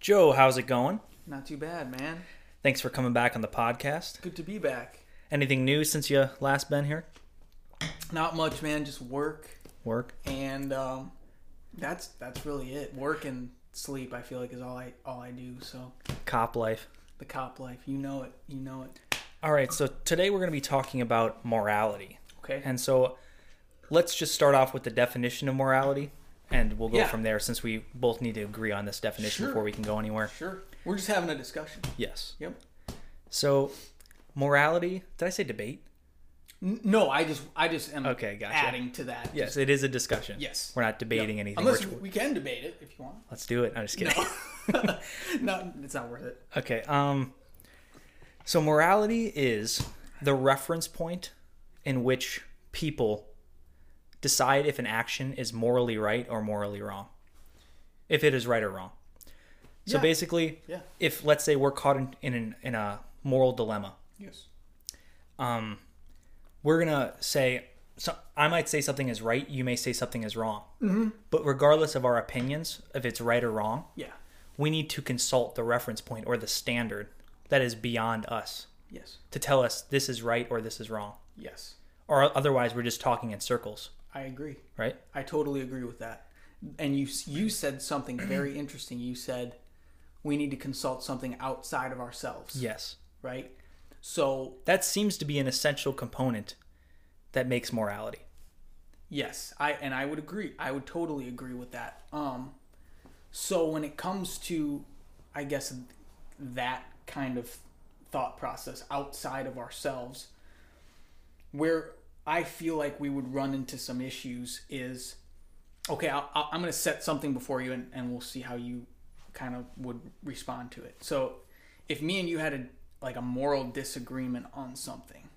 Joe, how's it going? Not too bad, man. Thanks for coming back on the podcast. Good to be back. Anything new since you last been here? Not much, man. Just work, Work. and um, that's that's really it. Work and sleep. I feel like is all I all I do. So Cop life. the cop life, you know it. You know it. All right, so today we're going to be talking about morality. Okay. And so let's just start off with the definition of morality and we'll go Yeah. from there since we both need to agree on this definition Sure. before we can go anywhere. Sure. We're just having a discussion. Yes. Yep. So morality, did I say debate? No, I just I just am Okay, gotcha. adding to that. Yes, it is a discussion. Yes. We're not debating Yep. anything. Unless We're- we can debate it if you want. let's do it. I'm just kidding. No. no, it's not worth it. Okay. Um so morality is the reference point in which people decide if an action is morally right or morally wrong. If it is right or wrong. So Yeah. basically, Yeah. if let's say we're caught in in, an, in a moral dilemma, Yes. um we're going to say so I might say something is right, you may say something is wrong. Mm-hmm. But regardless of our opinions, if it's right or wrong, Yeah. we need to consult the reference point or the standard that is beyond us Yes. to tell us this is right or this is wrong. Yes. Or otherwise, we're just talking in circles, I agree. right? I totally agree with that. And you you said something very interesting. You said we need to consult something outside of ourselves, Yes. right? So, That seems to be an essential component that makes morality. yes, I and I would agree. I would totally agree with that. Um so when it comes to I guess that kind of thought process outside of ourselves where I feel like we would run into some issues is okay, I'll, I'm going to set something before you and, and we'll see how you kind of would respond to it. So if me and you had a like a moral disagreement on something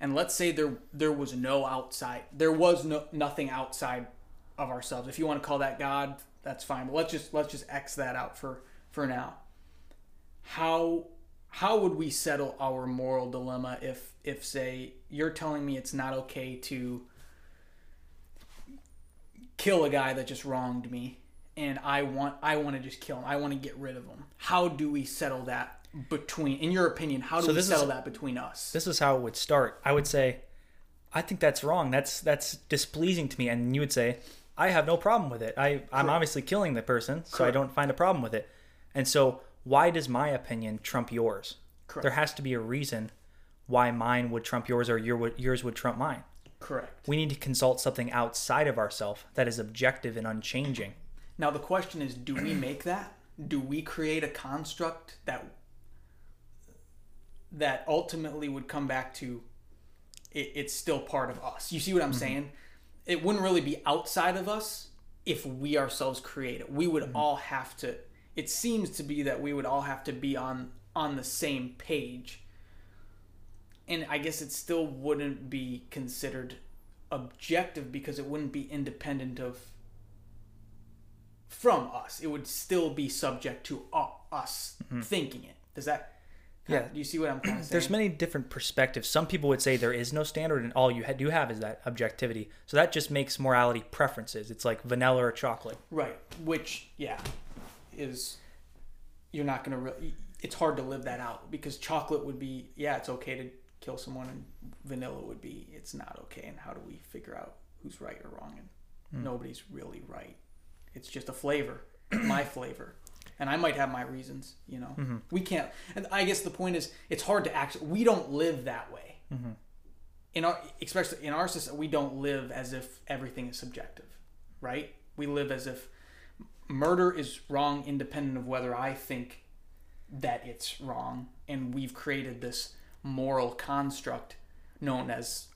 and let's say there there was no outside there was no nothing outside of ourselves if you want to call that god that's fine but let's just let's just x that out for for now how how would we settle our moral dilemma if if say you're telling me it's not okay to kill a guy that just wronged me and I want I want to just kill him. I want to get rid of him. How do we settle that between in your opinion, how do So we this is- settle that between us? This is how it would start. I would say, I think that's wrong. That's that's displeasing to me. And you would say, I have no problem with it. I, I'm obviously killing the person, so I don't find a problem with it. And so why does my opinion trump yours? Correct. There has to be a reason why mine would trump yours or your yours would trump mine. Correct. We need to consult something outside of ourselves that is objective and unchanging. Now the question is do we make that? Do we create a construct that that ultimately would come back to it, it's still part of us. You see what I'm mm-hmm. saying? It wouldn't really be outside of us if we ourselves create it. We would mm-hmm. all have to it seems to be that we would all have to be on on the same page. And I guess it still wouldn't be considered objective because it wouldn't be independent of from us. It would still be subject to us mm-hmm. thinking it. Does that? Yeah. Do you see what I'm kind of saying? There's many different perspectives. Some people would say there is no standard and all you do have is that objectivity. So that just makes morality preferences. It's like vanilla or chocolate. right. Which, yeah, is you're not gonna. Re- it's hard to live that out because chocolate would be yeah, it's okay to kill someone, and vanilla would be it's not okay. And how do we figure out who's right or wrong? And hmm. nobody's really right. It's just a flavor, my flavor. And I might have my reasons, you know. Mm-hmm. We can't. And I guess the point is, it's hard to actually. We don't live that way. Mm-hmm. In our, especially in our society, we don't live as if everything is subjective, right? We live as if murder is wrong, independent of whether I think that it's wrong, and we've created this moral construct known as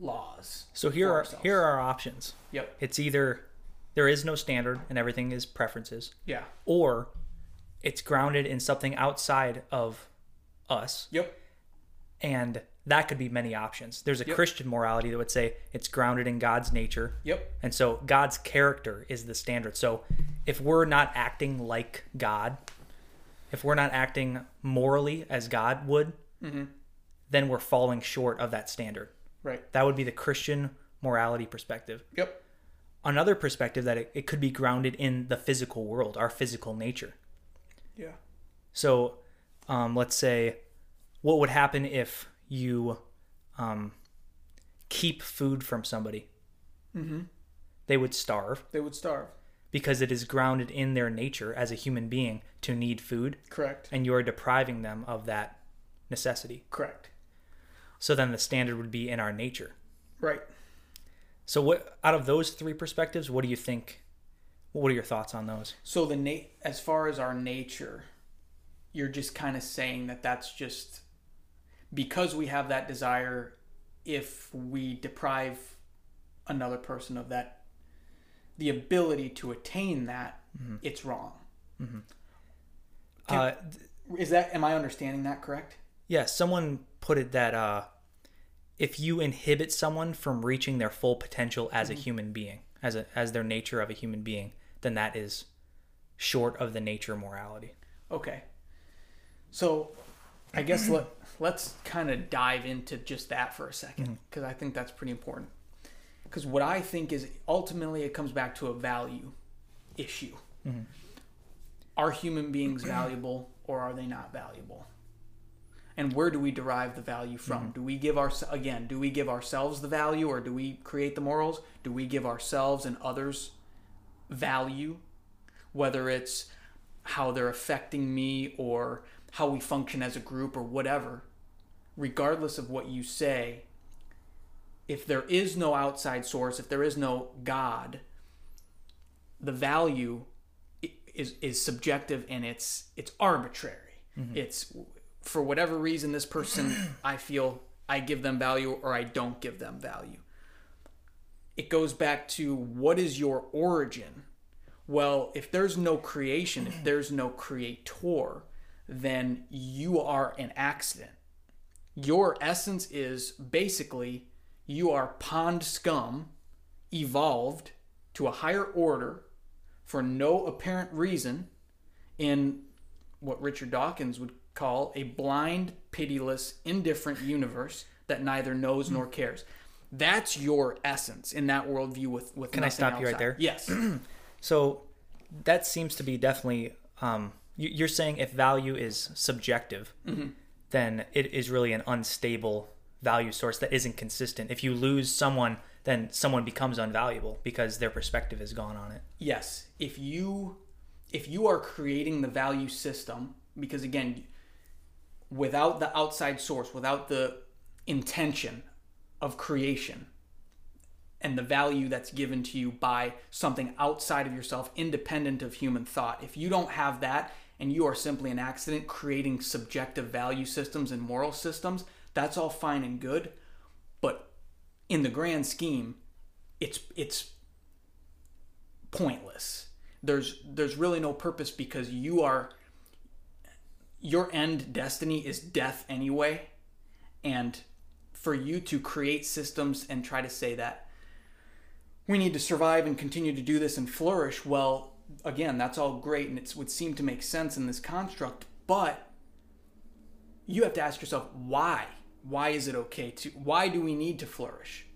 laws. So here are ourselves. here are our options. Yep. It's either there is no standard and everything is preferences, Yeah. or it's grounded in something outside of us, Yep. and that could be many options. There's a Yep. Christian morality that would say it's grounded in God's nature, Yep. and so God's character is the standard. So if we're not acting like God, if we're not acting morally as God would, Mm-hmm. then we're falling short of that standard. Right. That would be the Christian morality perspective. Yep. Another perspective that it, it could be grounded in the physical world, our physical nature. Yeah. So, um, let's say, what would happen if you um, keep food from somebody? Mm-hmm. They would starve They would starve. because it is grounded in their nature as a human being to need food, Correct. and you are depriving them of that necessity. Correct. So then the standard would be in our nature. Right. So, what out of those three perspectives, what do you think? What are your thoughts on those? So the na- as far as our nature, you're just kind of saying that that's just because we have that desire. If we deprive another person of that, the ability to attain that, it's wrong. Can- Uh, Is that? Am I understanding that correct? yeah, someone put it that uh, if you inhibit someone from reaching their full potential as a human being, as a as their nature of a human being, then that is short of the nature morality. Okay. So, I guess let let's kind of dive into just that for a second mm-hmm. because I think that's pretty important. Because what I think is ultimately it comes back to a value issue. Mm-hmm. Are human beings valuable or are they not valuable? And where do we derive the value from? Mm-hmm. Do we give our again? Do we give ourselves the value, or do we create the morals? Do we give ourselves and others value? Whether it's how they're affecting me or how we function as a group or whatever, regardless of what you say, if there is no outside source, if there is no God, the value is is subjective and it's it's arbitrary. Mm-hmm. It's for whatever reason this person I feel I give them value or I don't give them value. It goes back to what is your origin? Well, if there's no creation, if there's no creator, then you are an accident. Your essence is basically you are pond scum evolved to a higher order for no apparent reason in what Richard Dawkins would call a blind, pitiless, indifferent universe that neither knows nor cares. That's your essence in that worldview with, with Can I stop you right there? Yes. So that seems to be definitely. Um, you're saying if value is subjective, mm-hmm. then it is really an unstable value source that isn't consistent. If you lose someone, then someone becomes unvaluable because their perspective is gone on it. yes if you if you are creating the value system because again without the outside source without the intention of creation and the value that's given to you by something outside of yourself independent of human thought if you don't have that and you are simply an accident creating subjective value systems and moral systems that's all fine and good but in the grand scheme it's it's pointless. There's there's really no purpose because you are your end destiny is death anyway. And for you to create systems and try to say that we need to survive and continue to do this and flourish, well, again, that's all great and it would seem to make sense in this construct, but you have to ask yourself why? Why is it okay to why do we need to flourish?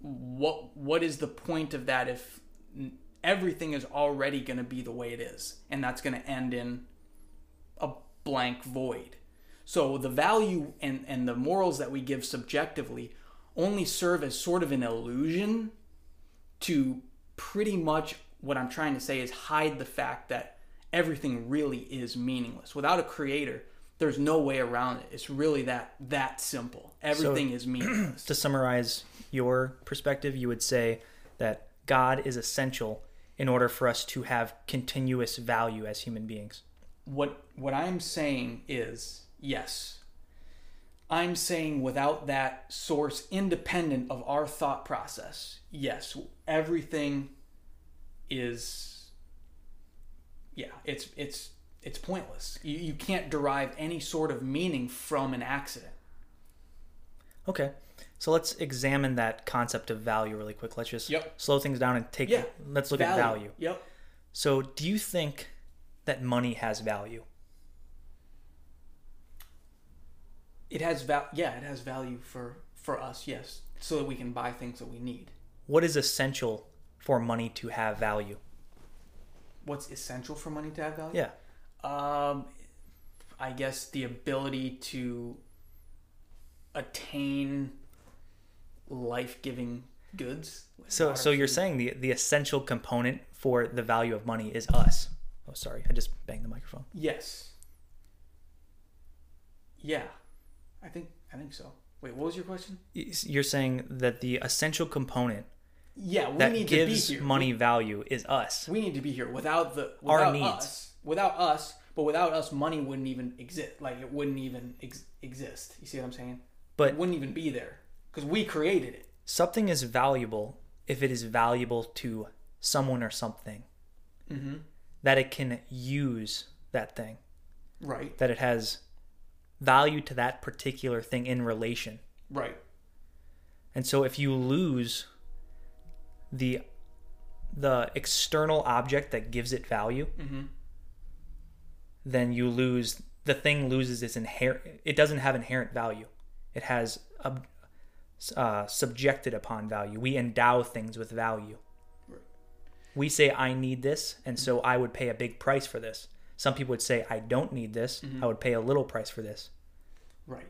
What what is the point of that if everything is already going to be the way it is and that's going to end in a blank void so the value and, and the morals that we give subjectively only serve as sort of an illusion to pretty much what i'm trying to say is hide the fact that everything really is meaningless without a creator there's no way around it it's really that that simple everything is meaningless To summarize your perspective, you would say that God is essential in order for us to have continuous value as human beings. what what I'm saying is yes. I'm saying without that source independent of our thought process, yes, everything is yeah, it's it's it's pointless. You, you can't derive any sort of meaning from an accident. Okay. So let's examine that concept of value really quick. Let's just Yep. slow things down and take Yeah. let's look at value. Yep. So, do you think that money has value? It has value. yeah, it has value for for us, yes, so that we can buy things that we need. What is essential for money to have value? What's essential for money to have value? Yeah. Um, I guess the ability to attain life-giving goods. So so you're saying the the essential component for the value of money is us. Oh, sorry, I just banged the microphone. yes. Yeah, I think I think so. Wait, what was your question? You're saying that the essential component Yeah, we that need gives to be here. money value is us. We need to be here without the Our without needs. us. Without us, but without us, money wouldn't even exist. Like it wouldn't even ex- exist. You see what I'm saying? But It wouldn't even be there because we created it. something is valuable if it is valuable to someone or something. Mm-hmm. That it can use that thing. Right. That it has value to that particular thing in relation. Right. And so if you lose the the external object that gives it value, Mm-hmm. then you lose the thing loses its inherent it doesn't have inherent value. It has a uh, subjected upon value. We endow things with value. Right. We say I need this and so I would pay a big price for this. Some people would say I don't need this. Mm-hmm. I would pay a little price for this. Right.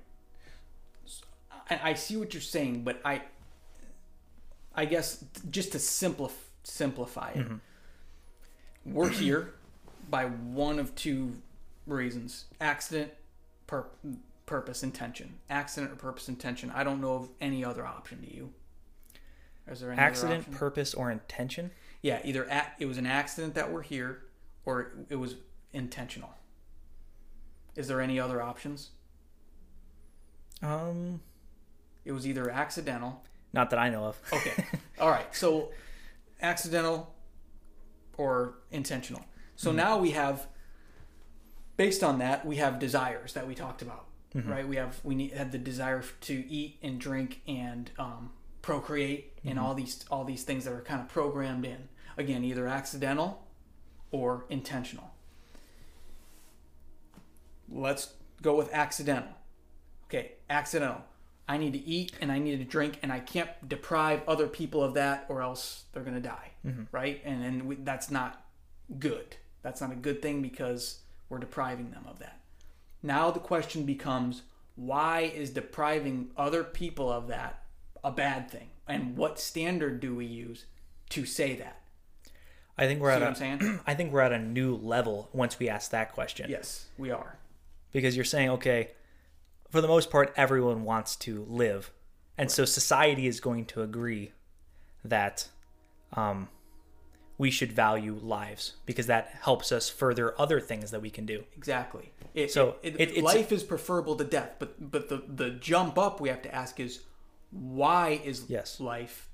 So, I, I see what you're saying, but I, I guess just to simplify simplify it, we're here by one of two reasons: accident, pur- purpose, intention. Accident or purpose, intention. I don't know of any other option. to you? Is there any Accident, purpose or intention? yeah, either at, it was an accident that we're here, or it was intentional. Is there any other options? Um It was either accidental. Not that I know of. Okay. All right. So accidental or intentional. So mm-hmm. now we have based on that, we have desires that we talked about. Mm-hmm. Right? We have we need have the desire to eat and drink and um, procreate and mm-hmm. all these all these things that are kind of programmed in. Again, either accidental or intentional. Let's go with accidental. Okay, accidental. I need to eat and I need to drink, and I can't deprive other people of that, or else they're gonna die, mm-hmm. right? And and we, that's not good. That's not a good thing because we're depriving them of that. Now the question becomes, why is depriving other people of that a bad thing? And what standard do we use to say that? I think we're See at a, I'm saying? I think we're at a new level once we ask that question. yes, we are. Because you're saying, okay, for the most part, everyone wants to live. And so society is going to agree that um, we should value lives because that helps us further other things that we can do. Exactly. It, So, it, it- life is preferable to death, but but the the jump up we have to ask is why is Yes. life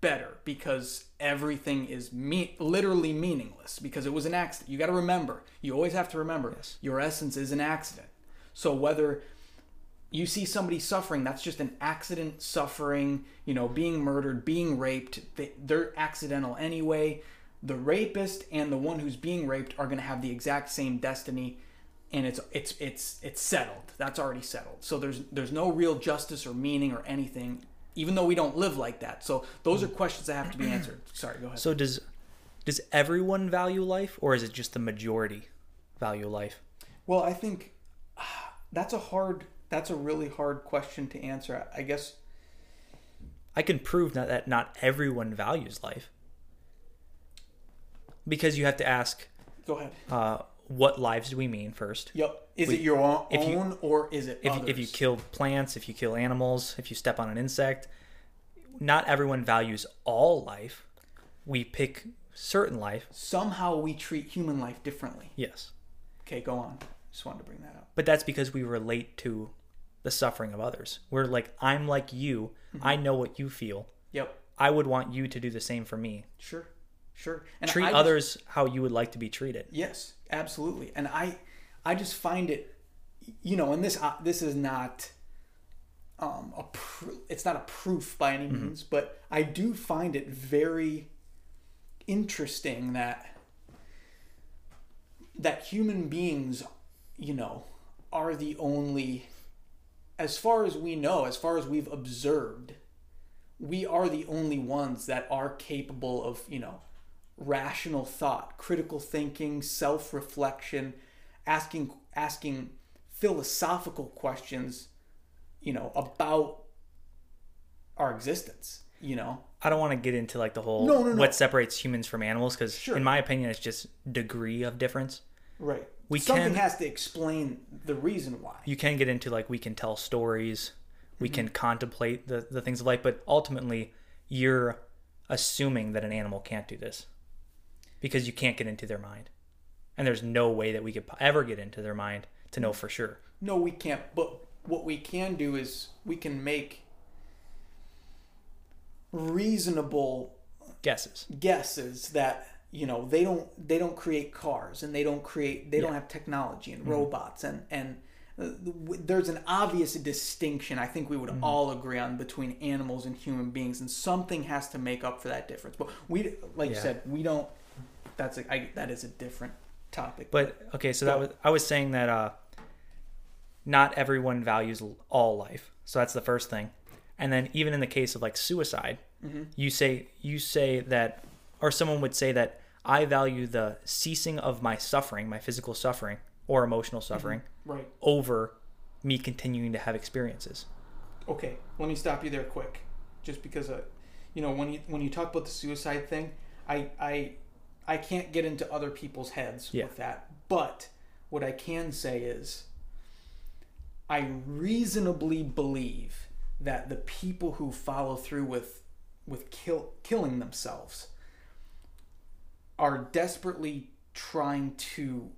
better? Because everything is me- literally meaningless because it was an accident. You got to remember. You always have to remember. Your essence is an accident. So whether you see somebody suffering that's just an accident suffering you know being murdered being raped. They, they're accidental anyway. The rapist and the one who's being raped are going to have the exact same destiny and it's it's it's it's settled. That's already settled. So there's there's no real justice or meaning or anything even though we don't live like that. So those are questions that have to be mm-hmm. answered. Sorry go ahead. So does does everyone value life or is it just the majority value life? well i think that's a hard that's a really hard question to answer i guess I can prove that, that not everyone values life. Because you have to ask, go ahead uh, what lives do we mean first? Yep. Is We- it your own, if you- or is it if, others? if you kill plants, if you kill animals, if you step on an insect, not everyone values all life. We pick certain life, Somehow we treat human life differently. yes, Okay, go on. Just wanted to bring that up. but that's because we relate to the suffering of others. We're like, I'm like you. Mm-hmm. I know what you feel. Yep. I would want you to do the same for me. Sure. Sure. And Treat I just- others how you would like to be treated. yes, absolutely. And I, I just find it, you know, and this uh, this is not, um, a pr- it's not a proof by any Mm-hmm. means, but I do find it very interesting that that human beings, you know, are the only, as far as we know, as far as we've observed, we are the only ones that are capable of, you know, rational thought, critical thinking, self reflection, asking asking philosophical questions, you know, about our existence. You know, I don't want to get into like the whole No, no, no. what separates humans from animals because Sure. in my opinion it's just degree of difference. right? We Something can- has to explain the reason why. You can get into like we can tell stories, we Mm-hmm. can contemplate the the things of life, but ultimately you're assuming that an animal can't do this because you can't get into their mind. And there's no way that we could ever get into their mind to know for sure. No, we can't. But what we can do is we can make reasonable Guesses. guesses that you know they don't they don't create cars and they don't create they don't have technology and robots and and uh, there's an obvious distinction I think we would all agree on between animals and human beings and something has to make up for that difference. But we like you said we don't that's a I, that is a different topic. But okay, so that was I was saying that uh not everyone values all life. So that's the first thing. And then even in the case of like suicide, you say you say that or someone would say that I value the ceasing of my suffering, my physical suffering or emotional suffering right over me continuing to have experiences. Okay, let me stop you there quick, just because uh, you know when you when you talk about the suicide thing, I I I can't get into other people's heads Yeah. with that. But what I can say is, I reasonably believe that the people who follow through with with kill killing themselves are desperately trying to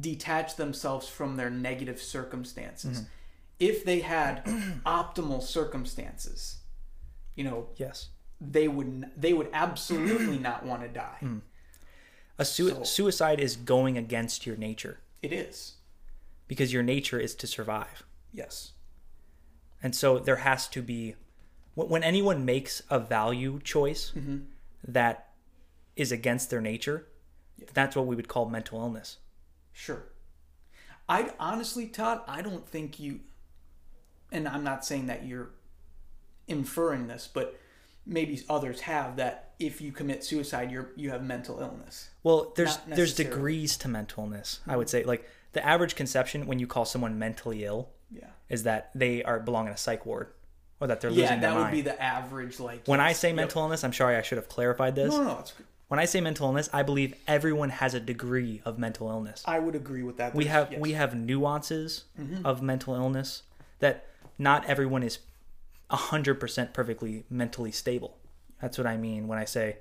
detach themselves from their negative circumstances. Mm-hmm. If they had optimal circumstances, you know, Yes. they would they would absolutely not want to die. Mm. A sui- So- suicide is going against your nature It is. because your nature is to survive. Yes. And so there has to be when when anyone makes a value choice mm-hmm. that is against their nature, that's what we would call mental illness. Sure. I honestly, Todd, I don't think you, and I'm not saying that you're inferring this, but maybe others have that if you commit suicide, you're you have mental illness. Well, there's there's degrees to mental illness. I would hmm. say like the average conception when you call someone mentally ill Yeah. is that they are belong in a psych ward or that they're Yeah, losing their mind. Yeah, that would be the average. Like when I say yep. mental illness, I'm sorry I should have clarified this. no, no, no, it's, When I say mental illness, I believe everyone has a degree of mental illness. I would agree with that. we have yes. we have nuances mm-hmm. of mental illness that not everyone is 100% perfectly mentally stable that's what i mean when i say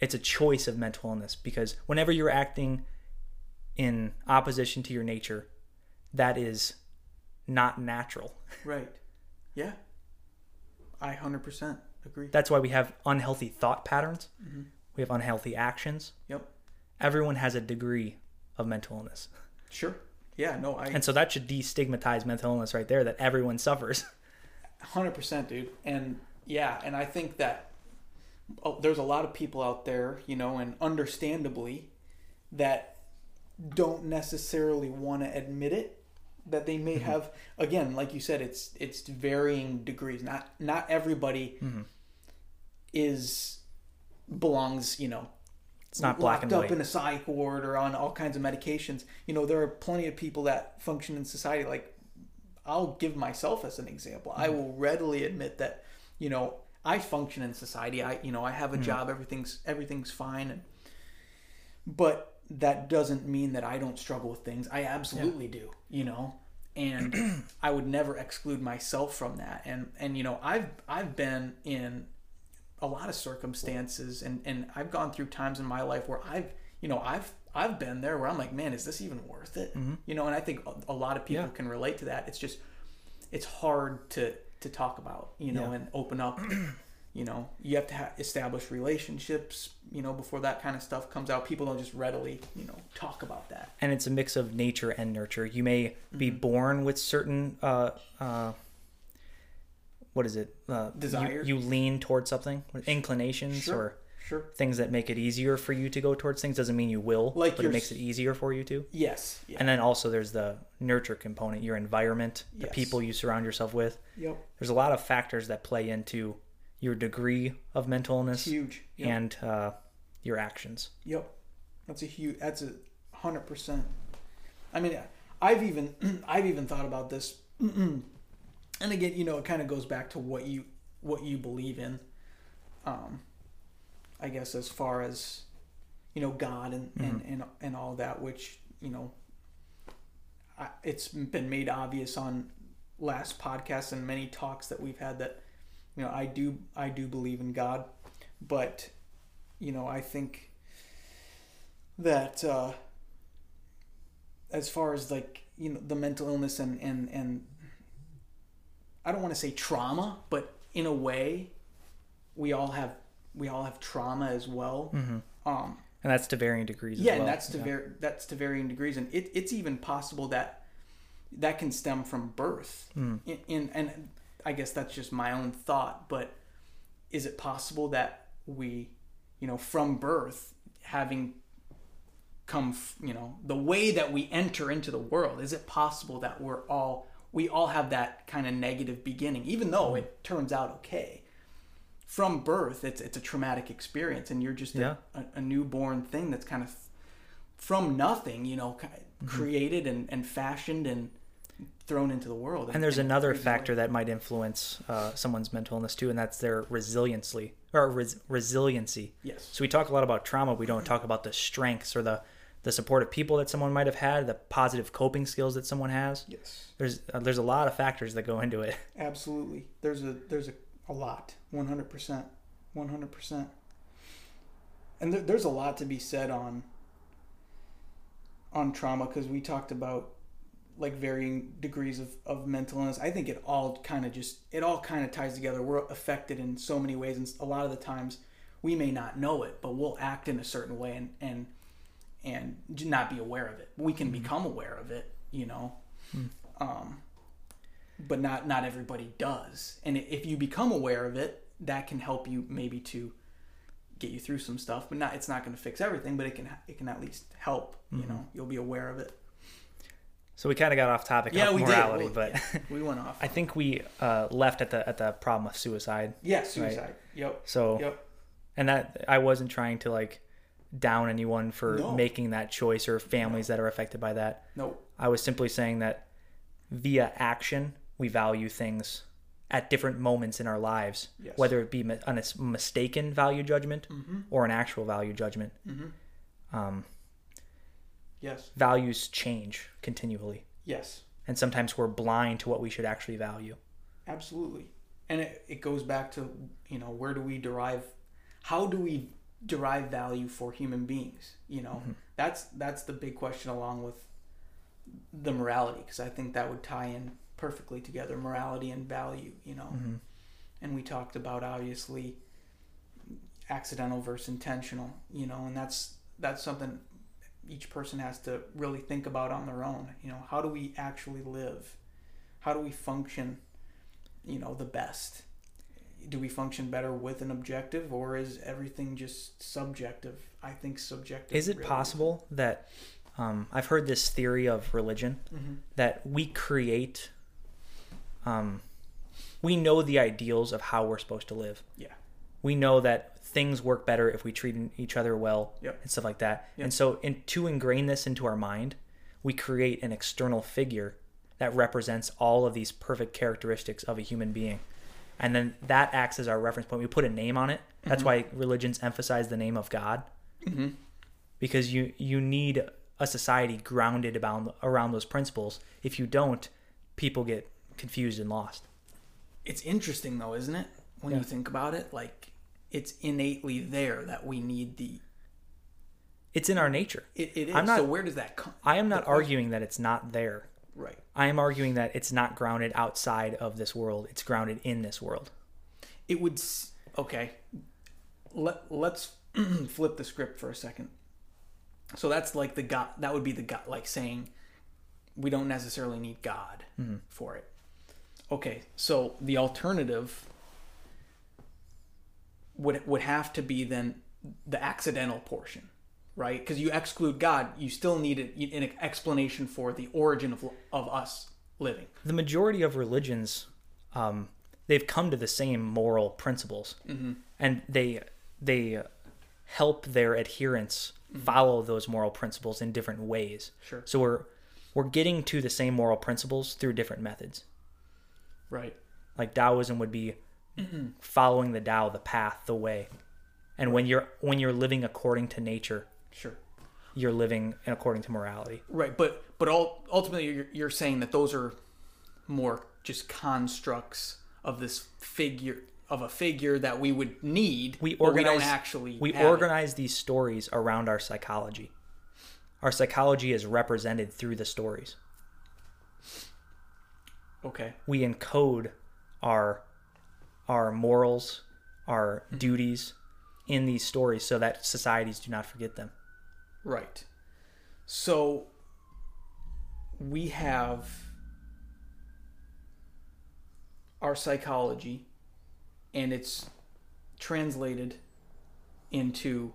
it's a choice of mental illness because whenever you're acting in opposition to your nature that is not natural right. Yeah. I hundred percent agree. that's why we have unhealthy thought patterns mm-hmm. We have unhealthy actions Yep. everyone has a degree of mental illness Sure. Yeah. No. I and so that should destigmatize mental illness right there that everyone suffers Hundred percent, dude. And yeah, and I think that oh, there's a lot of people out there, you know, and understandably, that don't necessarily want to admit it. That they may mm-hmm. have, again, like you said, it's it's varying degrees. Not not everybody mm-hmm. is belongs, you know, it's not black locked and up white in a psych ward or on all kinds of medications. You know, there are plenty of people that function in society. Like, I'll give myself as an example. I Mm-hmm. will readily admit that, you know, I function in society. I, you know, I Mm-hmm. have a job. Everything's everything's fine. And, but that doesn't mean that I don't struggle with things. I absolutely do. You know, and I would never exclude myself from that. And and you know, I've I've been in a lot of circumstances and and I've gone through times in my life where I've you know I've I've been there where I'm like man is this even worth it you know and I think a, a lot of people Mm-hmm. Yeah. can relate to that it's just it's hard to to talk about you know Yeah. and open up you know you have to ha- establish relationships you know before that kind of stuff comes out people don't just readily you know talk about that and it's a mix of nature and nurture. You may be Mm-hmm. born with certain uh, uh, what is it? Uh, you- Desire? You, lean towards something, inclinations Sure. or sure things that make it easier for you to go towards things. Doesn't mean you will, Like but your it makes it easier for you to. yes yeah. And then also there's the nurture component, your environment, the Yes. people you surround yourself with. yep There's a lot of factors that play into your degree of mental illness huge yep. and uh, your actions. Yep, that's a huge. That's a hundred percent. I mean, I've even I've even thought about this, and again, you know, it kind of goes back to what you what you believe in. Um, I guess as far as you know, God and and and, and all that, which you know, I, it's been made obvious on last podcasts and many talks that we've had that you know I do I do believe in God, but you know I think that uh, as far as like you know the mental illness and and and I don't want to say trauma, but in a way, we all have we all have trauma as well. Um, And that's to varying degrees. yeah, as well. and that's to var- that's to varying degrees, and it, it's even possible that that can stem from birth. Hmm. In, in and I guess that's just my own thought, but is it possible that we, you know, from birth, having come, f- you know, the way that we enter into the world, is it possible that we're all we all have that kind of negative beginning, even though it turns out okay from birth it's it's a traumatic experience and you're just a, Yeah. a, a newborn thing that's kind of from nothing you know ki- Mm-hmm. created and, and fashioned and thrown into the world And there's in a another factor that might influence uh, someone's mental illness too, and that's their resiliency or res- resiliency. yes So we talk a lot about trauma. We don't talk about the strengths or the the supportive people that someone might have had, the positive coping skills that someone has. yes. There's uh, there's a lot of factors that go into it. absolutely. There's a there's a, a lot. 100% 100% and there, there's a lot to be said on on trauma because we talked about like varying degrees of, of mental illness. I think it all kind of just it all kind of ties together. We're affected in so many ways and a lot of the times we may not know it but we'll act in a certain way and and and not be aware of it. We can become aware of it you know? Um but not not everybody does. And if you become aware of it that can help you maybe to get you through some stuff but not it's not going to fix everything but it can it can at least help you know? You'll be aware of it. So we kind of got off topic Yeah, of we did. morality, Well, but we went off. I think we uh, left at the at the problem of suicide. yeah suicide. Yep. So yep. and that I wasn't trying to like down anyone for No. making that choice or families that are affected by that. No. I was simply saying that via action, we value things at different moments in our lives, Yes. whether it be a mistaken value judgment Mm-hmm. or an actual value judgment. Um, yes values change continually, yes and sometimes we're blind to what we should actually value. absolutely and it, it goes back to you know where do we derive how do we derive value for human beings you know? Mm-hmm. That's that's the big question along with the morality because i think that would tie in perfectly together morality and value you know? Mm-hmm. And we talked about obviously accidental versus intentional you know? And that's that's something each person has to really think about on their own you know? How do we actually live? How do we function you know the best do we function better with an objective or is everything just subjective i think subjective Is it really possible that um, I've heard this theory of religion Mhm. that we create, um, we know the ideals of how we're supposed to live. yeah we know that things work better if we treat each other well Yep. and stuff like that. Yep. And so, in, to ingrain this into our mind, we create an external figure that represents all of these perfect characteristics of a human being. And then that acts as our reference point. We put a name on it. That's why religions emphasize the name of God. Mm-hmm. Because you you need a society grounded around around those principles. If you don't, people get confused and lost. it's interesting though isn't it when Yeah. you think about it like it's innately there that we need the It's in our nature. it, it is I'm not- so where does that come I am not arguing that it's not there. Right. I am arguing that it's not grounded outside of this world. It's grounded in this world. it would okay. Let, let's flip the script for a second. So that's like the god that would be the god like saying we don't necessarily need god mm-hmm. for it. Okay so the alternative would would have to be then the accidental portion right because you exclude god you still need an, an explanation for the origin of, of us living The majority of religions, um, they've come to the same moral principles, mm-hmm. and they they help their adherents mm-hmm. follow those moral principles in different ways. Sure. So we're we're getting to the same moral principles through different methods. Right. Like Taoism would be mm-hmm. following the Tao, the path, the way. And when you're when you're living according to nature, Sure. you're living according to morality. Right, but but all, ultimately you're, you're saying that those are more just constructs of this figure of a figure that we would need. We but we organize don't actually. we have it. organize these stories around our psychology. Our psychology is represented through the stories. Okay. We encode our our morals, our mm-hmm. duties in these stories so that societies do not forget them. Right. So we have our psychology and it's translated into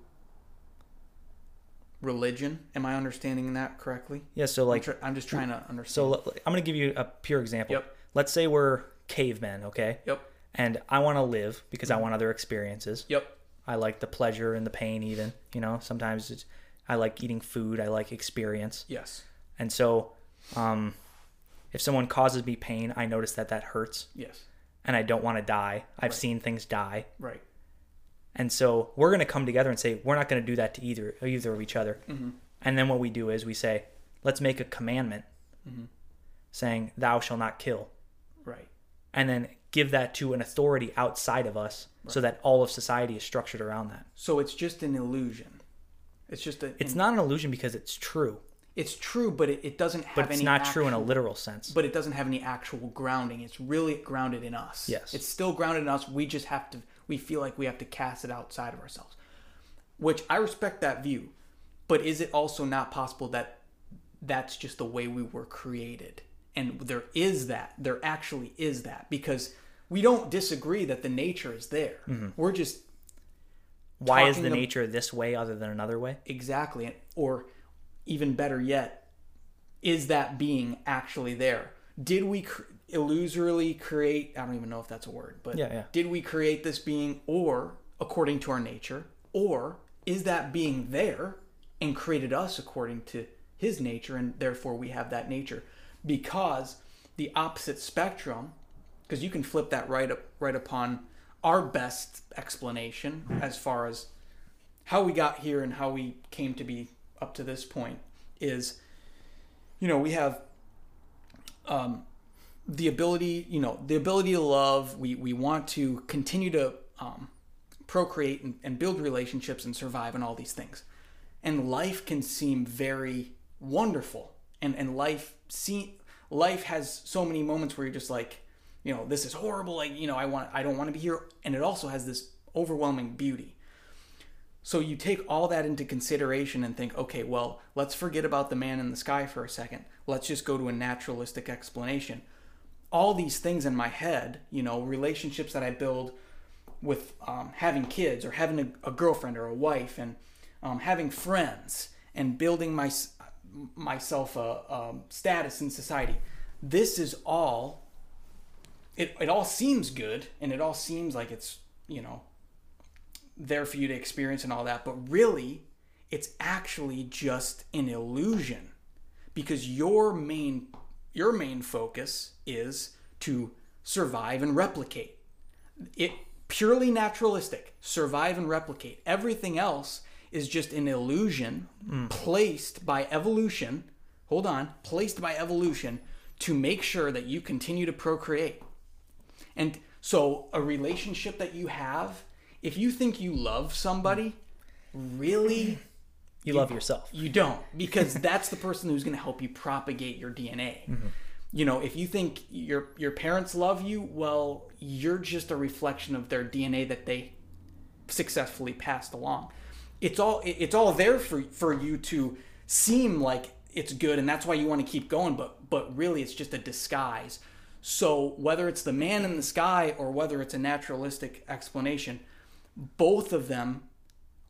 religion. Am I understanding that correctly? Yeah, so I'm, like tr- I'm just trying to understand. so I'm going to give you a pure example. Yep. Let's say we're cavemen, okay? Yep. And I want to live because I want other experiences. Yep. I like the pleasure and the pain even, you know. Sometimes it's, I like eating food, I like experience. Yes. And so, um, if someone causes me pain, I notice that that hurts, Yes. and I don't want to die. I've seen things die, Right. and so we're going to come together and say we're not going to do that to either either of each other. And then what we do is we say, let's make a commandment, saying, "Thou shall not kill," Right. and then give that to an authority outside of us, so that all of society is structured around that. So it's just an illusion. It's just a. It's not an illusion because it's true, It's true, but it, it doesn't have but it's any. not true in a actual- literal sense. But it doesn't have any actual grounding. It's really grounded in us. Yes. It's still grounded in us. We just have to. We feel like we have to cast it outside of ourselves, which I respect that view. But is it also not possible that that's just the way we were created? And there is that. There actually is that because we don't disagree that the nature is there. Mm-hmm. We're just Why is the nature this way other than another way? Exactly. Or even better yet, is that being actually there? Did we cr- illusorily create, I don't even know if that's a word, but Yeah, yeah. did we create this being or according to our nature? Or is that being there and created us according to his nature and therefore we have that nature? Because the opposite spectrum, because you can flip that right up right upon our best explanation as far as how we got here and how we came to be up to this point is you know we have um, the ability you know the ability to love. We we want to continue to um, procreate and, and build relationships and survive and all these things. And life can seem very wonderful. And and life see life has so many moments where you're just like you know this is horrible like you know i want i don't want to be here and it also has this overwhelming beauty so you take all that into consideration and think, okay, well, let's forget about the man in the sky for a second. Let's just go to a naturalistic explanation. All these things in my head, you know, relationships that I build with um, having kids or having a, a girlfriend or a wife and um, having friends and building my, myself a, a status in society. This is all, it, it all seems good and it all seems like it's, you know, there for you to experience and all that, but really, it's actually just an illusion because your main your main focus is to survive and replicate. It purely naturalistic, survive and replicate. Everything else is just an illusion hmm. placed by evolution. Hold on, placed by evolution to make sure that you continue to procreate. And so, a relationship that you have, if you think you love somebody, really, You love yourself. you don't, because that's the person who's going to help you propagate your DNA. Mm-hmm. You know, if you think your your parents love you, well, you're just a reflection of their DNA that they successfully passed along. It's all it's all there for for you to seem like it's good and that's why you want to keep going but but really it's just a disguise. So whether it's the man in the sky or whether it's a naturalistic explanation, both of them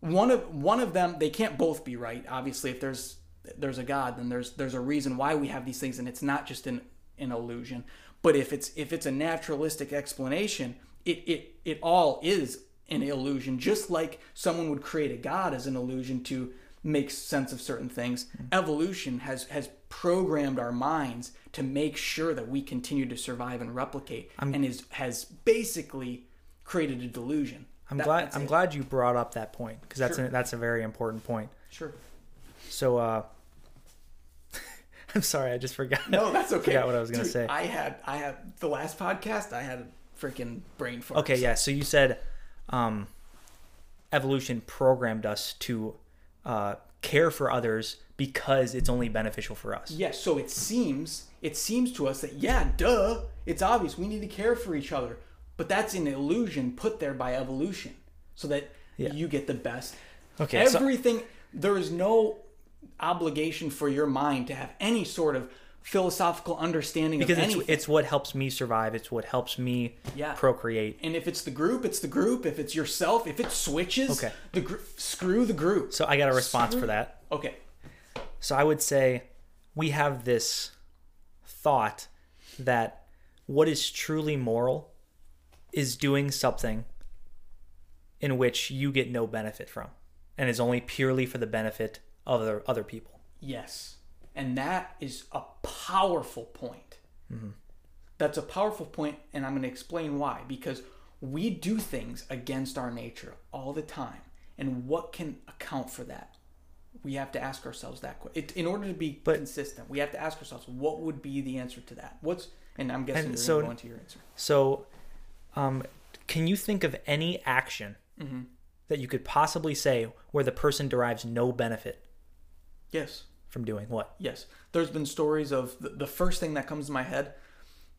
one of one of them they can't both be right. Obviously if there's there's a god then there's there's a reason why we have these things and it's not just an an illusion. But if it's if it's a naturalistic explanation, it it it all is an illusion just like someone would create a god as an illusion to make sense of certain things. Hmm. Evolution has has programmed our minds to make sure that we continue to survive and replicate, and is has basically created a delusion. I'm That- glad I'm it. glad you brought up that point because that's Sure. a, that's a very important point. Sure. So uh I'm sorry, I just forgot. No, that's okay. Forgot what I was gonna say. I had I had the last podcast. I had a freaking brain fart. Okay, yeah. So you said um, evolution programmed us to uh, care for others because it's only beneficial for us. Yes, so it seems it seems to us that yeah, duh, it's obvious we need to care for each other, but that's an illusion put there by evolution, so that Yeah. you get the best. Okay, so- everything there is no obligation for your mind to have any sort of philosophical understanding Because of it's, anything. it's what helps me survive. It's what helps me Yeah. procreate. and if it's the group, it's the group. If it's yourself, if it switches, Okay. the gr- screw the group. So I got a response Screw- for that. Okay, So I would say we have this thought that what is truly moral is doing something in which you get no benefit from and is only purely for the benefit of other, other people. Yes. And that is a powerful point. That's a powerful point, and I'm going to explain why. Because we do things against our nature all the time. And what can account for that? We have to ask ourselves that question. In order to be But- consistent, we have to ask ourselves, what would be the answer to that? What's and I'm guessing And you're going to go into your answer. So, um, can you think of any action that you could possibly say where the person derives no benefit Yes. From doing what? Yes. There's been stories of the, the first thing that comes to my head.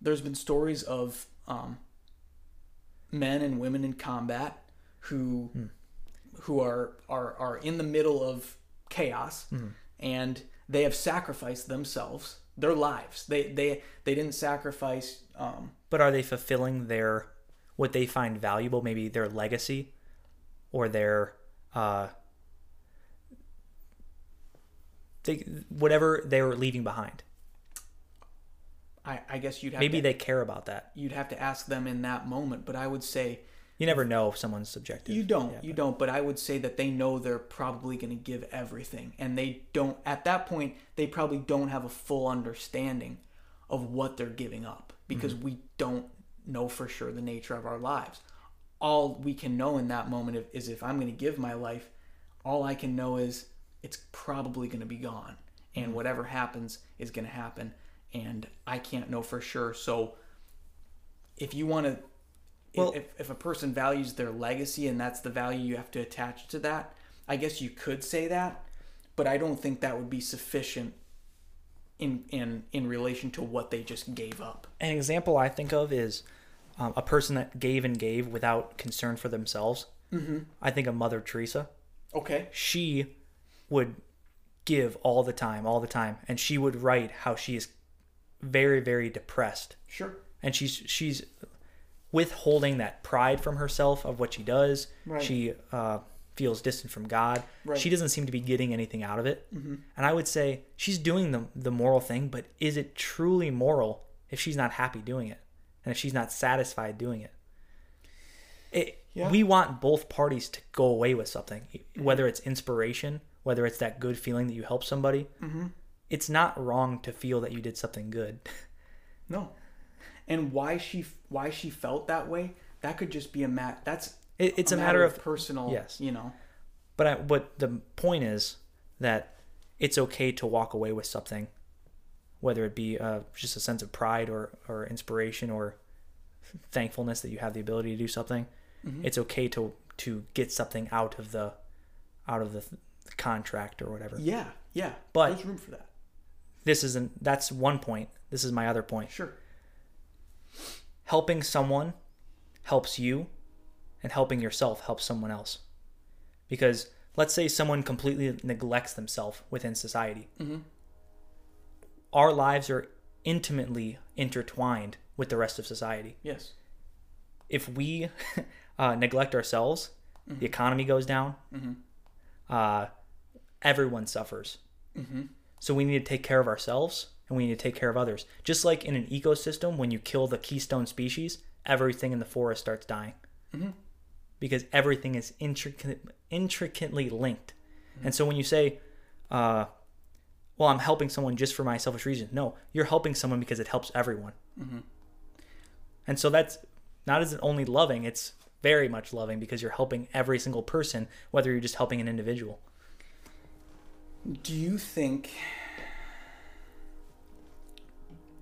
There's been stories of um, men and women in combat who who are, are are in the middle of chaos and they have sacrificed themselves, their lives. They they they didn't sacrifice um, But are they fulfilling their what they find valuable, maybe their legacy or their uh they, whatever they were leaving behind. I, I guess you'd have Maybe to, they care about that. you'd have to ask them in that moment, but I would say You never know if someone's subjective. You don't. Yeah, you don't. But I would say that they know they're probably going to give everything, and they don't. At that point, they probably don't have a full understanding of what they're giving up because mm-hmm. we don't know for sure the nature of our lives. All we can know in that moment is if I'm going to give my life, all I can know is it's probably going to be gone, and whatever happens is going to happen, and I can't know for sure. So, if you want to Well- if, if a person values their legacy and that's the value you have to attach to that, I guess you could say that, but I don't think that would be sufficient in in in relation to what they just gave up. An example I think of is um, a person that gave and gave without concern for themselves. Mm-hmm. I think of Mother Teresa. Okay. She would give all the time, all the time, and she would write how she is very, very depressed, Sure. and she's she's withholding that pride from herself of what she does. Right. She uh, feels distant from God. Right. She doesn't seem to be getting anything out of it. Mm-hmm. And I would say she's doing the the moral thing, but is it truly moral if she's not happy doing it, and if she's not satisfied doing it? It, Yeah. We want both parties to go away with something, whether it's inspiration, whether it's that good feeling that you help somebody. Mm-hmm. It's not wrong to feel that you did something good. No. And why she why she felt that way? That could just be a mat. That's It, it's a, matter, of personal. yes. You know. But I, but the point is that it's okay to walk away with something, whether it be uh, just a sense of pride or or inspiration or thankfulness that you have the ability to do something. It's okay to to get something out of the out of the, the contract or whatever. Yeah. Yeah. But- there's room for that. This isn't. That's one point. This is my other point. Sure. helping someone helps you and helping yourself helps someone else because let's say someone completely neglects themselves within society mm-hmm. our lives are intimately intertwined with the rest of society Yes. if we uh, neglect ourselves the mm-hmm. economy goes down mm-hmm. Uh, everyone suffers. So we need to take care of ourselves and we need to take care of others. Just like in an ecosystem when you kill the keystone species everything in the forest starts dying. Because everything is intricate, intricately linked. And so when you say, uh, well, I'm helping someone just for my selfish reason, no, you're helping someone because it helps everyone. And so that's not as it only loving, it's very much loving because you're helping every single person, whether you're just helping an individual. Do you think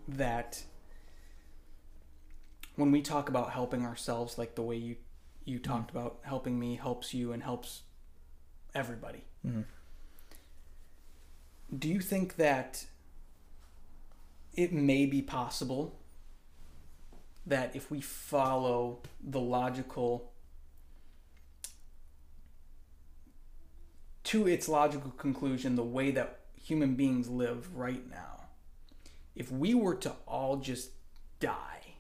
that when we talk about helping ourselves, like the way you you talked about helping me helps you and helps everybody, Mhm. do you think that it may be possible that if we follow the logical to its logical conclusion the way that human beings live right now if we were to all just die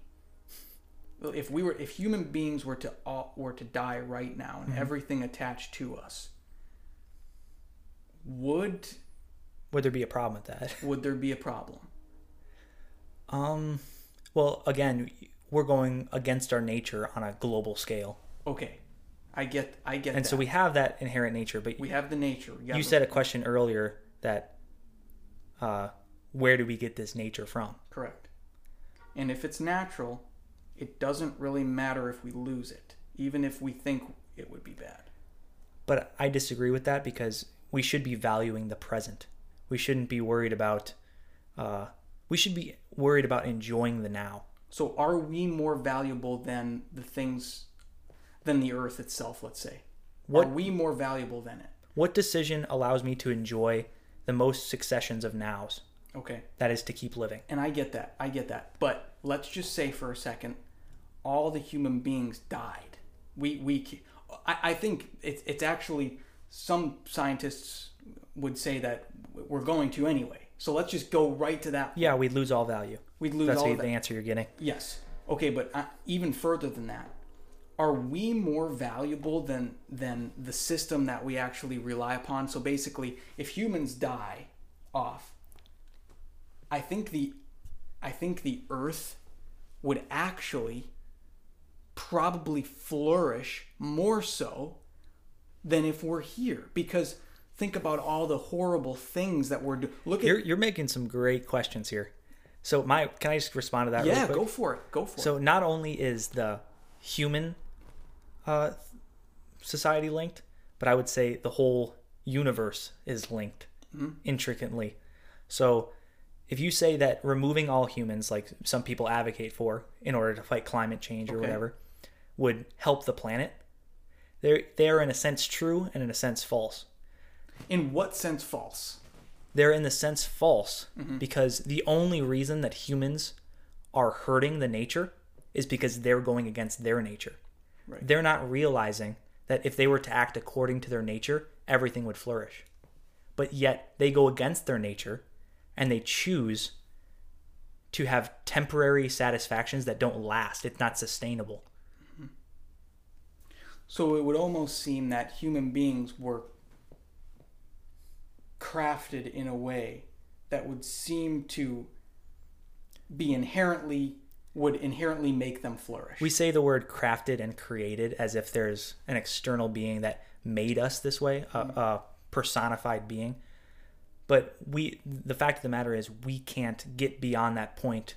if we were if human beings were to all were to die right now and everything attached to us would Would there be a problem with that? would there be a problem Um, well, again, we're going against our nature on a global scale. okay i get i get And that. so we have that inherent nature, but we have the nature you the- said a question earlier that uh, where do we get this nature from? correct and if it's natural it doesn't really matter if we lose it even if we think it would be bad But I disagree with that because we should be valuing the present. We shouldn't be worried about. Uh, we should be worried about enjoying the now. so are we more valuable than the things than the earth itself let's say? What- are we more valuable than it? What decision allows me to enjoy the most successions of nows? okay. That is to keep living. and i get that. I get that. But let's just say for a second all the human beings died. We we i, I think it's, it's actually some scientists would say that we're going to anyway so let's just go right to that Yeah, we'd lose all value. we'd lose That's all the, that answer you're getting. Yes. Okay, but uh, even further than that, are we more valuable than than the system that we actually rely upon? So basically, if humans die off, I think the I think the earth would actually probably flourish more so than if we're here because think about all the horrible things that we're doing. Look at You're you're making some great questions here. So my can I just respond to that? yeah, go for it. Go for it. So not only is the human uh, society linked, but I would say the whole universe is linked intricately. So if you say that removing all humans, like some people advocate for, in order to fight climate change or Okay. whatever, would help the planet, they're they're in a sense true and in a sense false. In what sense false? They're in the sense false Mm-hmm. because the only reason that humans are hurting the nature is because they're going against their nature. Right. They're not realizing that if they were to act according to their nature, everything would flourish. But yet they go against their nature and they choose to have temporary satisfactions that don't last. It's not sustainable. So it would almost seem that human beings were crafted in a way that would seem to be inherently would inherently make them flourish. We say the word crafted and created as if there's an external being that made us this way, a, mm-hmm. a personified being. But we, the fact of the matter is, we can't get beyond that point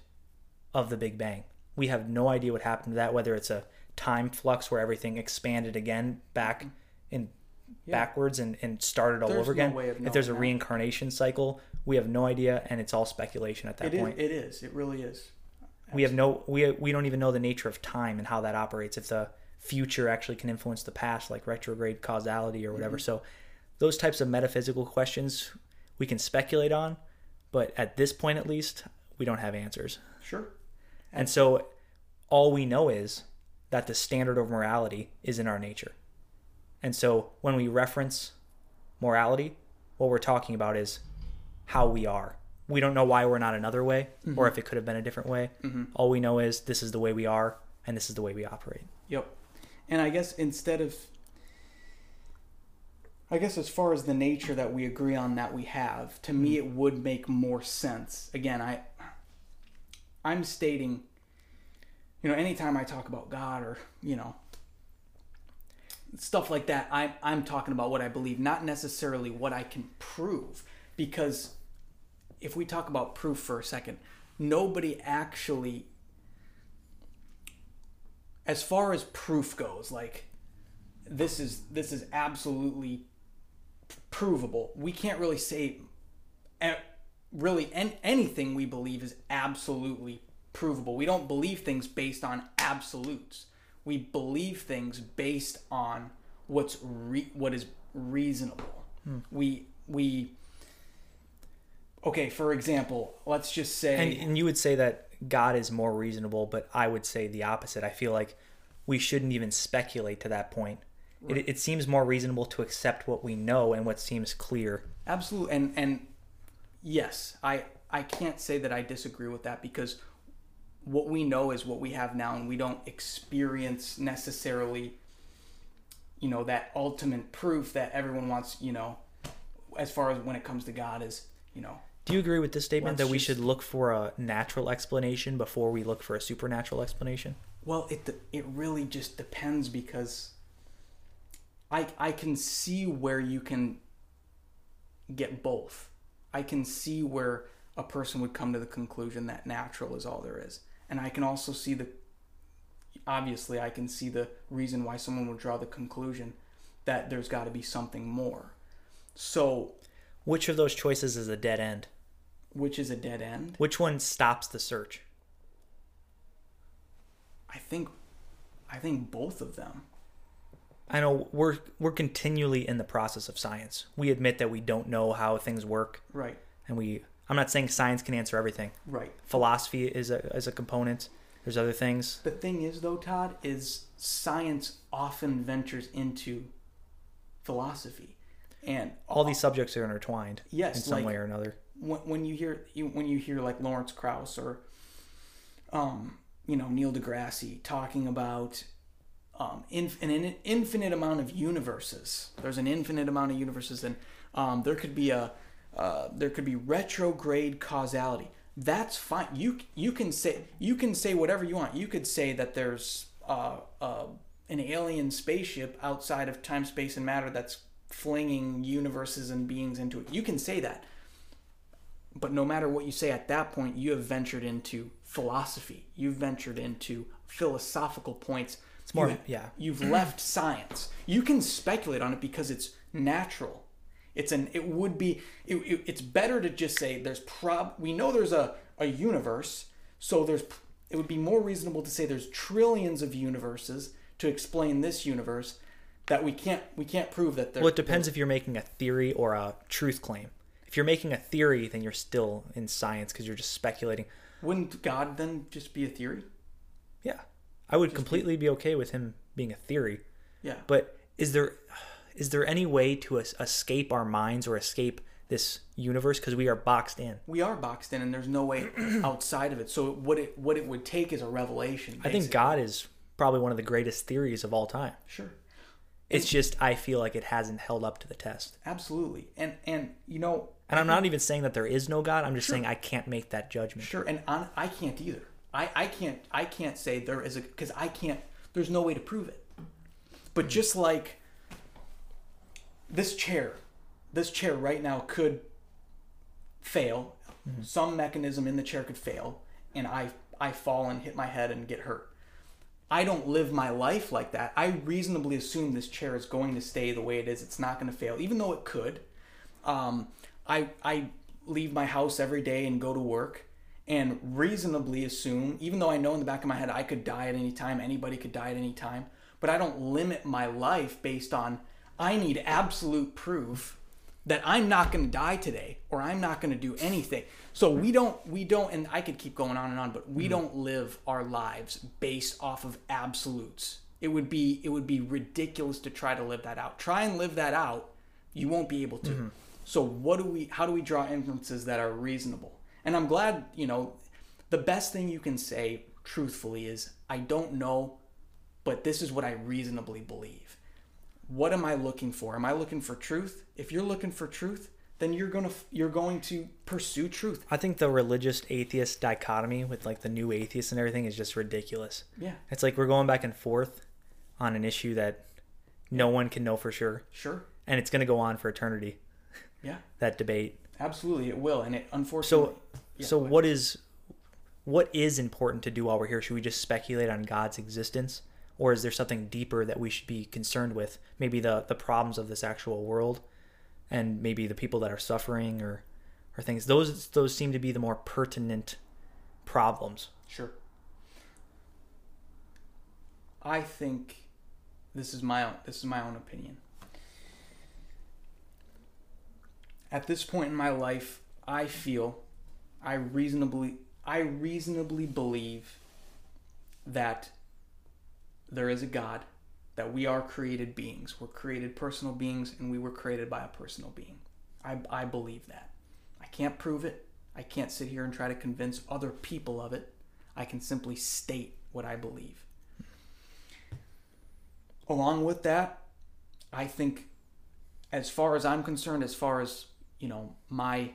of the Big Bang. We have no idea what happened to that, whether it's a time flux where everything expanded again back mm-hmm. in backwards and, and start it all There's over no again. if there's a reincarnation cycle, we have no idea, and it's all speculation at that It is, point it is. It really is. we have no we we don't even know the nature of time and how that operates if the future actually can influence the past like retrograde causality or whatever mm-hmm. so those types of metaphysical questions we can speculate on but at this point at least we don't have answers Sure. and so all we know is that the standard of morality is in our nature and so when we reference morality what we're talking about is how we are. We don't know why we're not another way or if it could have been a different way. Mm-hmm. All we know is this is the way we are and this is the way we operate. Yep. And I guess instead of I guess as far as the nature that we agree on that we have, to me mm-hmm. it would make more sense. Again, I I'm stating you know, anytime I talk about God or, you know, stuff like that. I'm I'm talking about what I believe, not necessarily what I can prove. Because if we talk about proof for a second, nobody actually, as far as proof goes, like this is this is absolutely provable. We can't really say really an- anything we believe is absolutely provable. We don't believe things based on absolutes. We believe things based on what's re- what is reasonable. Hmm. We we okay. For example, let's just say And, and you would say that God is more reasonable, but I would say the opposite. I feel like we shouldn't even speculate to that point. It, it seems more reasonable to accept what we know and what seems clear. Absolutely, and and yes, I I can't say that I disagree with that because what we know is what we have now, and we don't experience necessarily, you know, that ultimate proof that everyone wants. You know, as far as when it comes to God, is you know, Do you agree with this statement that we just- should look for a natural explanation before we look for a supernatural explanation? Well, it it really just depends because I I can see where you can get both. I can see where a person would come to the conclusion that natural is all there is. And I can also see the obviously I can see the reason why someone would draw the conclusion that there's got to be something more. So, Which of those choices is a dead end? which is a dead end? Which one stops the search? I think I think both of them. I know we're we're continually in the process of science. We admit that we don't know how things work, Right. and we. I'm not saying science can answer everything. Right. Philosophy is a is a component. There's other things. The thing is, though, Todd, is science often ventures into philosophy, and All these subjects are intertwined Yes, in some like- way or another. when, when you hear you, when you hear like Lawrence Krauss or, um, you know Neil deGrasse talking about, um, an, an infinite amount of universes. There's an infinite amount of universes, and um, there could be a uh, there could be retrograde causality. That's fine. You you can say you can say whatever you want. You could say that there's uh, uh, an alien spaceship outside of time, space, and matter that's flinging universes and beings into it. You can say that. But no matter what you say at that point, you have ventured into philosophy. You've ventured into philosophical points. It's more- yeah. You've left science. You can speculate on it because it's natural. It's an. It would be. It, it- it's better to just say there's prob. We know there's a a universe, so there's. It would be more reasonable to say there's trillions of universes to explain this universe that we can't we can't prove that there. Well, it depends if you're making a theory or a truth claim. If you're making a theory, then you're still in science because you're just speculating. Wouldn't God then just be a theory? Yeah, I would completely be okay with him being a theory. Yeah. But is there is there any way to es- escape our minds or escape this universe because we are boxed in? we are boxed in and there's no way outside of it so what it what it would take is a revelation I think. God is probably one of the greatest theories of all time. sure It's just I feel like it hasn't held up to the test. absolutely and and you know And I'm not even saying that there is no God. I'm just saying I can't make that judgment. sure and on, i can't either i i can't i can't say there is a because i can't there's no way to prove it but just like this chair this chair right now could fail some mechanism in the chair could fail and i i fall and hit my head and get hurt I don't live my life like that. I reasonably assume this chair is going to stay the way it is. It's not going to fail, even though it could. Um, I I leave my house every day and go to work, and reasonably assume, even though I know in the back of my head I could die at any time, anybody could die at any time, but I don't limit my life based on I need absolute proof that I'm not going to die today or I'm not going to do anything. So we don't we don't and I could keep going on and on but we mm-hmm. don't live our lives based off of absolutes. It would be it would be ridiculous to try to live that out. Try and live that out, you won't be able to. Mm-hmm. So what do we how do we draw inferences that are reasonable? And I'm glad, you know, the best thing you can say truthfully is I don't know, but this is what I reasonably believe what am I looking for? Am I looking for truth? If you're looking for truth, then you're gonna you're going to pursue truth. I think the religious atheist dichotomy with like the new atheists and everything is just ridiculous. Yeah. It's like we're going back and forth on an issue that no one can know for sure, Sure. and it's going to go on for eternity. Yeah. That debate. Absolutely, it will, and it unfortunately. So, Yeah, so what is what is important to do while we're here? Should we just speculate on God's existence, or is there something deeper that we should be concerned with? Maybe the the problems of this actual world, and maybe the people that are suffering, or or things. Those those seem to be the more pertinent problems. Sure. I think this is my own this is my own opinion. At this point in my life, I feel I reasonably I reasonably believe that there is a God, that we are created beings. We're created personal beings and we were created by a personal being. I, I believe that. I can't prove it. I can't sit here and try to convince other people of it. I can simply state what I believe. Along with that, I think, as far as I'm concerned, as far as, you know, my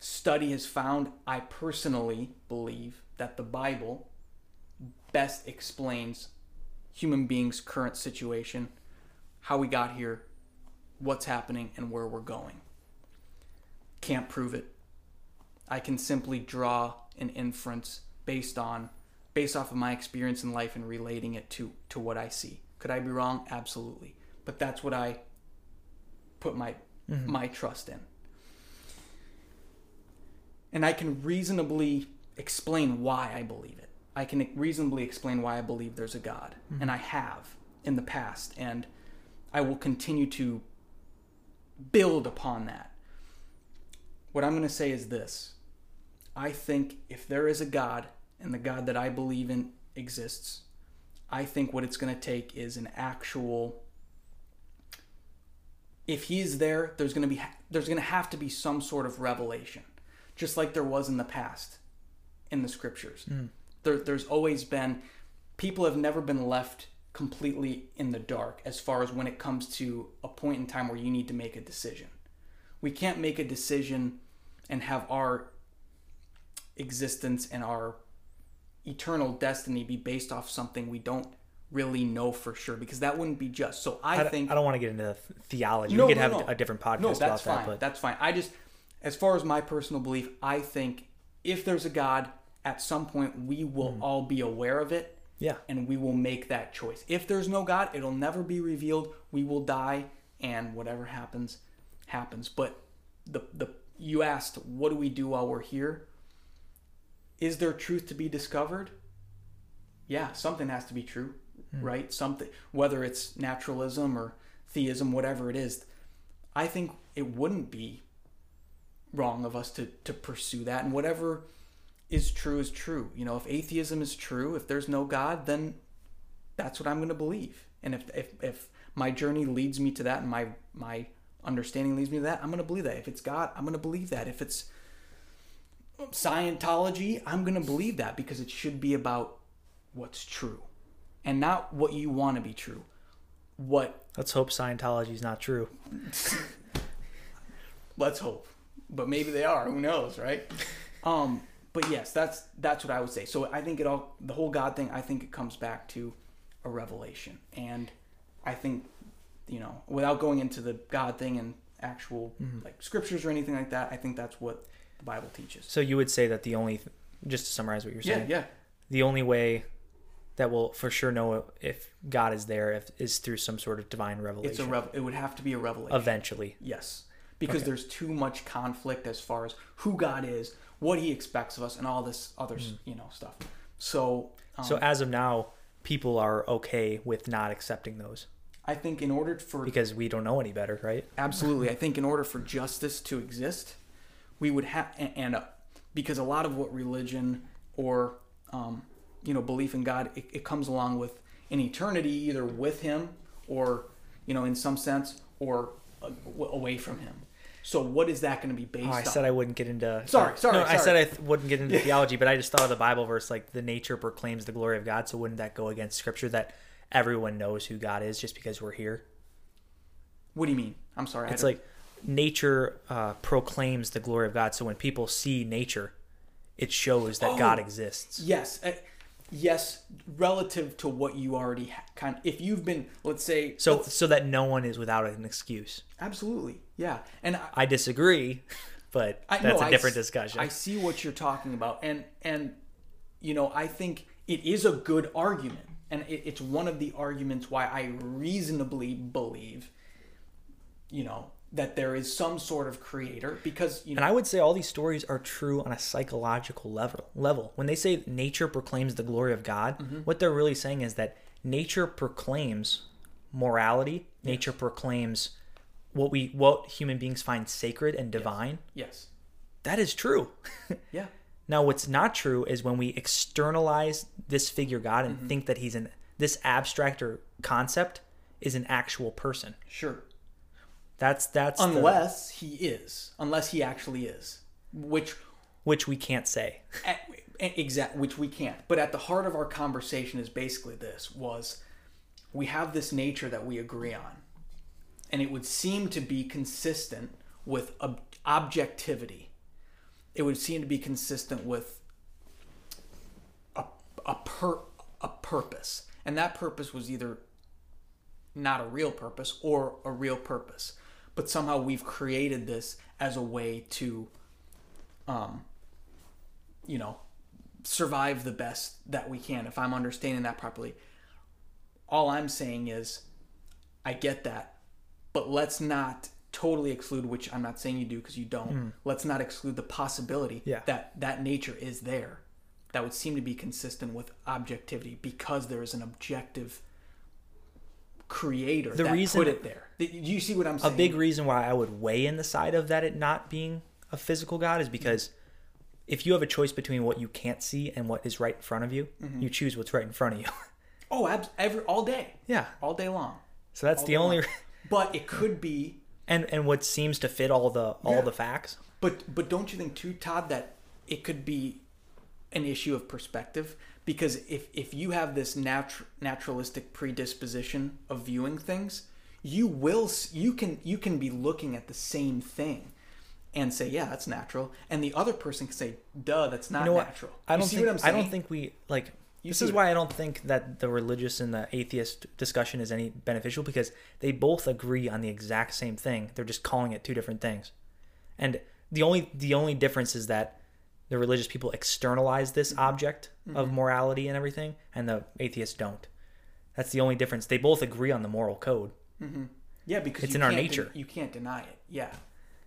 study has found, I personally believe that the Bible best explains human beings' current situation, how we got here, what's happening, and where we're going. Can't prove it. I can simply draw an inference based on based off of my experience in life and relating it to to what I see. Could I be wrong? Absolutely. But that's what I put my mm-hmm. my trust in. And I can reasonably explain why I believe it. I can reasonably explain why I believe there's a God, mm-hmm. and I have in the past, and I will continue to build upon that. What I'm going to say is this I think if there is a God, and the God that I believe in exists, I think what it's going to take is an actual. If he's there, there's going to be there's going to have to be some sort of revelation, just like there was in the past, in the scriptures. Mm. There, there's always been people have never been left completely in the dark as far as when it comes to a point in time where you need to make a decision. We can't make a decision and have our existence and our eternal destiny be based off something we don't really know for sure because that wouldn't be just. So I, I, think I don't want to get into theology. No, we could no, have no. a different podcast no, about that's that. But That's fine. I just, as far as my personal belief, I think if there's a God, at some point we will Hmm. all be aware of it yeah, and we will make that choice. If there's no God, it'll never be revealed. We will die, and whatever happens, happens. But the the you asked, what do we do while we're here? Is there truth to be discovered? Yeah, something has to be true, right? Something, whether it's naturalism or theism, whatever it is. I think it wouldn't be wrong of us to to pursue that, and whatever is true is true. You know, if atheism is true, if there's no God, then that's what I'm going to believe. And if if if my journey leads me to that, and my my understanding leads me to that, I'm going to believe that. If it's God, I'm going to believe that. If it's Scientology, I'm going to believe that because it should be about what's true, and not what you want to be true. What let's hope Scientology is not true. let's hope but maybe they are who knows right um but yes that's that's what i would say. So i think it all the whole god thing i think it comes back to a revelation. And i think you know without going into the god thing and actual mm-hmm. like scriptures or anything like that i think that's what the bible teaches. So you would say that the only, just to summarize what you're yeah saying, yeah. the only way that we'll for sure know if God is there if, is through some sort of divine revelation. it's a rev- it would have to be a revelation. Eventually. Yes, because Okay. there's too much conflict as far as who God is, what He expects of us, and all this other s you know stuff. So, um, So as of now, people are okay with not accepting those I think in order for because we don't know any better, right? absolutely, I think in order for justice to exist, we would have and, and uh, because a lot of what religion or um, you know belief in God it, it comes along with an eternity either with Him or you know in some sense or uh, away from Him. So what is that going to be based Oh, I on? said I wouldn't get into. Sorry, sorry, No, I said I th- wouldn't get into theology, but I just thought of the Bible verse like the nature proclaims the glory of God. So wouldn't that go against Scripture that everyone knows who God is just because we're here? what do you mean? I'm sorry. It's like nature uh, proclaims the glory of God. So when people see nature, it shows that Oh. God exists. Yes, uh, yes, relative to what you already ha- kind of, if you've been, let's say, So let's- so that no one is without an excuse. absolutely, yeah, and I, I disagree, but I, that's no, a I different s- discussion. I see what you're talking about, and and you know, I think it is a good argument, and it, it's one of the arguments why I reasonably believe, you know, that there is some sort of creator because you know And I would say all these stories are true on a psychological level. Level. When they say nature proclaims the glory of God, Mm-hmm. what they're really saying is that nature proclaims morality. Nature proclaims what we what human beings find sacred and divine. yes, That is true. yeah, now, what's not true is when we externalize this figure God Mm-hmm. and think that he's an this abstract or concept is an actual person. sure. That's that's the- Unless he is, unless he actually is, which which we can't say. exact which we can't but at the heart of our conversation is basically this was we have this nature that we agree on and it would seem to be consistent with ob- objectivity. It would seem to be consistent with a, a, per, a purpose. And that purpose was either not a real purpose or a real purpose. But somehow we've created this as a way to um you know survive the best that we can if i'm understanding that properly. All i'm saying is i get that but let's not totally exclude which i'm not saying you do because you don't let's not exclude the possibility Yeah. that that nature is there that would seem to be consistent with objectivity because there is an objective creator The that reason- put it there do you see what i'm saying? a big reason why I would weigh in the side of that it not being a physical God is because if you have a choice between what you can't see and what is right in front of you, Mm-hmm. you choose what's right in front of you. oh every all day yeah. all day long So that's All the only. But it could be and and what seems to fit all the all Yeah. the facts. But but don't you think too, Todd, that it could be an issue of perspective? Because if if you have this natu- naturalistic predisposition of viewing things, you will you can you can be looking at the same thing and say, yeah, that's natural, and the other person can say, duh, that's not You know natural. I don't see think what I'm saying? I don't think we like You this is why I don't think that the religious and the atheist discussion is any beneficial because they both agree on the exact same thing. They're just calling it two different things. And the only the only difference is that the religious people externalize this Mm-hmm. object of morality and everything and the atheists don't. That's the only difference. They both agree on the moral code. yeah, because it's in our nature. Den- you can't deny it. Yeah,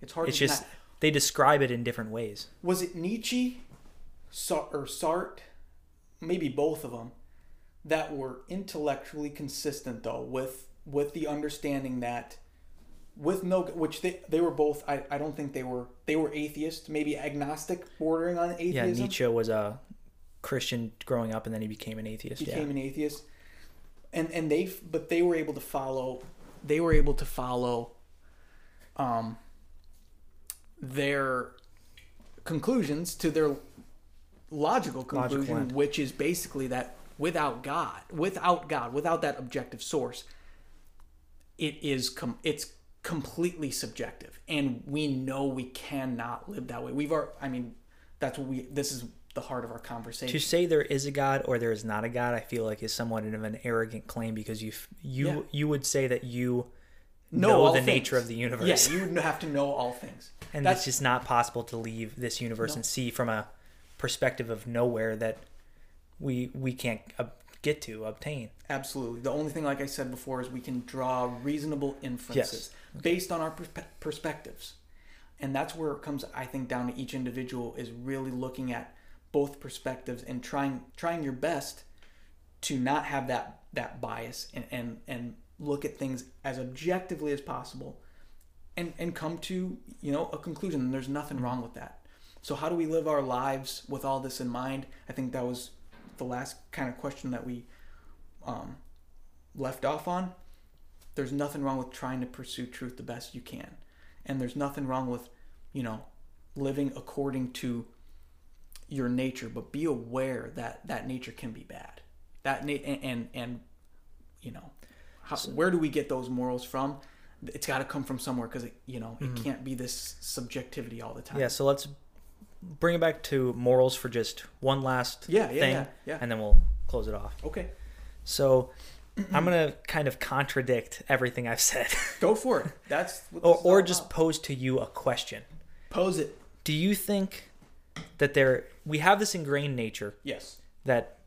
it's hard. It's to just deny. they describe it in different ways. was it Nietzsche, Sar- or Sartre, maybe both of them, that were intellectually consistent though with with the understanding that with no which they they were both I, I don't think they were they were atheists maybe agnostic bordering on atheism. Yeah, Nietzsche was a Christian growing up and then he became an atheist. became yeah. an atheist and and they but they were able to follow they were able to follow um their conclusions to their logical conclusion end. which is basically that without god without god without that objective source it is com- it's completely subjective and we know we cannot live that way we've are i mean that's what we this is the heart of our conversation to say there is a god or there is not a god i feel like is somewhat of an arrogant claim because you you Yeah. you would say that you know, know the things. nature of the universe Yeah, you would have to know all things. and That's it's just not possible to leave this universe and see from a perspective of nowhere that we we can't uh, get to obtain. Absolutely. The only thing, like I said before, is we can draw reasonable inferences based on our perspe- perspectives, and that's where it comes. I think down to each individual is really looking at both perspectives and trying trying your best to not have that that bias and and and look at things as objectively as possible and and come to you know a conclusion. And there's nothing wrong with that so how do we live our lives with all this in mind? I think that was the last kind of question that we um, left off on. There's nothing wrong with trying to pursue truth the best you can. And there's nothing wrong with you know living according to your nature but be aware that that nature can be bad. That na- and and, and you know how, where do we get those morals from? It's got to come from somewhere because you know it can't be this subjectivity all the time. Mm-hmm. yeah so let's bring it back to morals for just one last Yeah, yeah, thing yeah, yeah. and then we'll close it off. Okay. So I'm gonna kind of contradict everything I've said, Go for it. That's what or or just about. pose to you a question. pose it. Do you think that there we have this ingrained nature Yes. that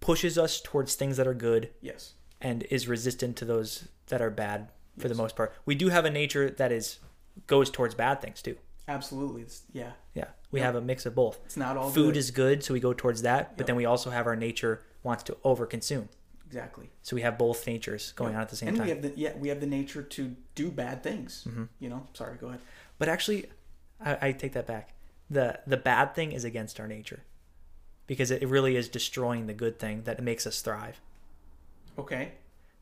pushes us towards things that are good Yes. and is resistant to those that are bad for the most part. We do have a nature that is goes towards bad things too. Absolutely. It's, yeah. Yeah, we Yep. have a mix of both. It's not all Food good. is good, so we go towards that. But Yep. then we also have our nature wants to overconsume, exactly. so we have both natures going on at the same and time. And we have the yeah we have the nature to do bad things. Mm-hmm. You know. Sorry. Go ahead. But actually, I, I take that back. the The bad thing is against our nature, because it really is destroying the good thing that makes us thrive. Okay.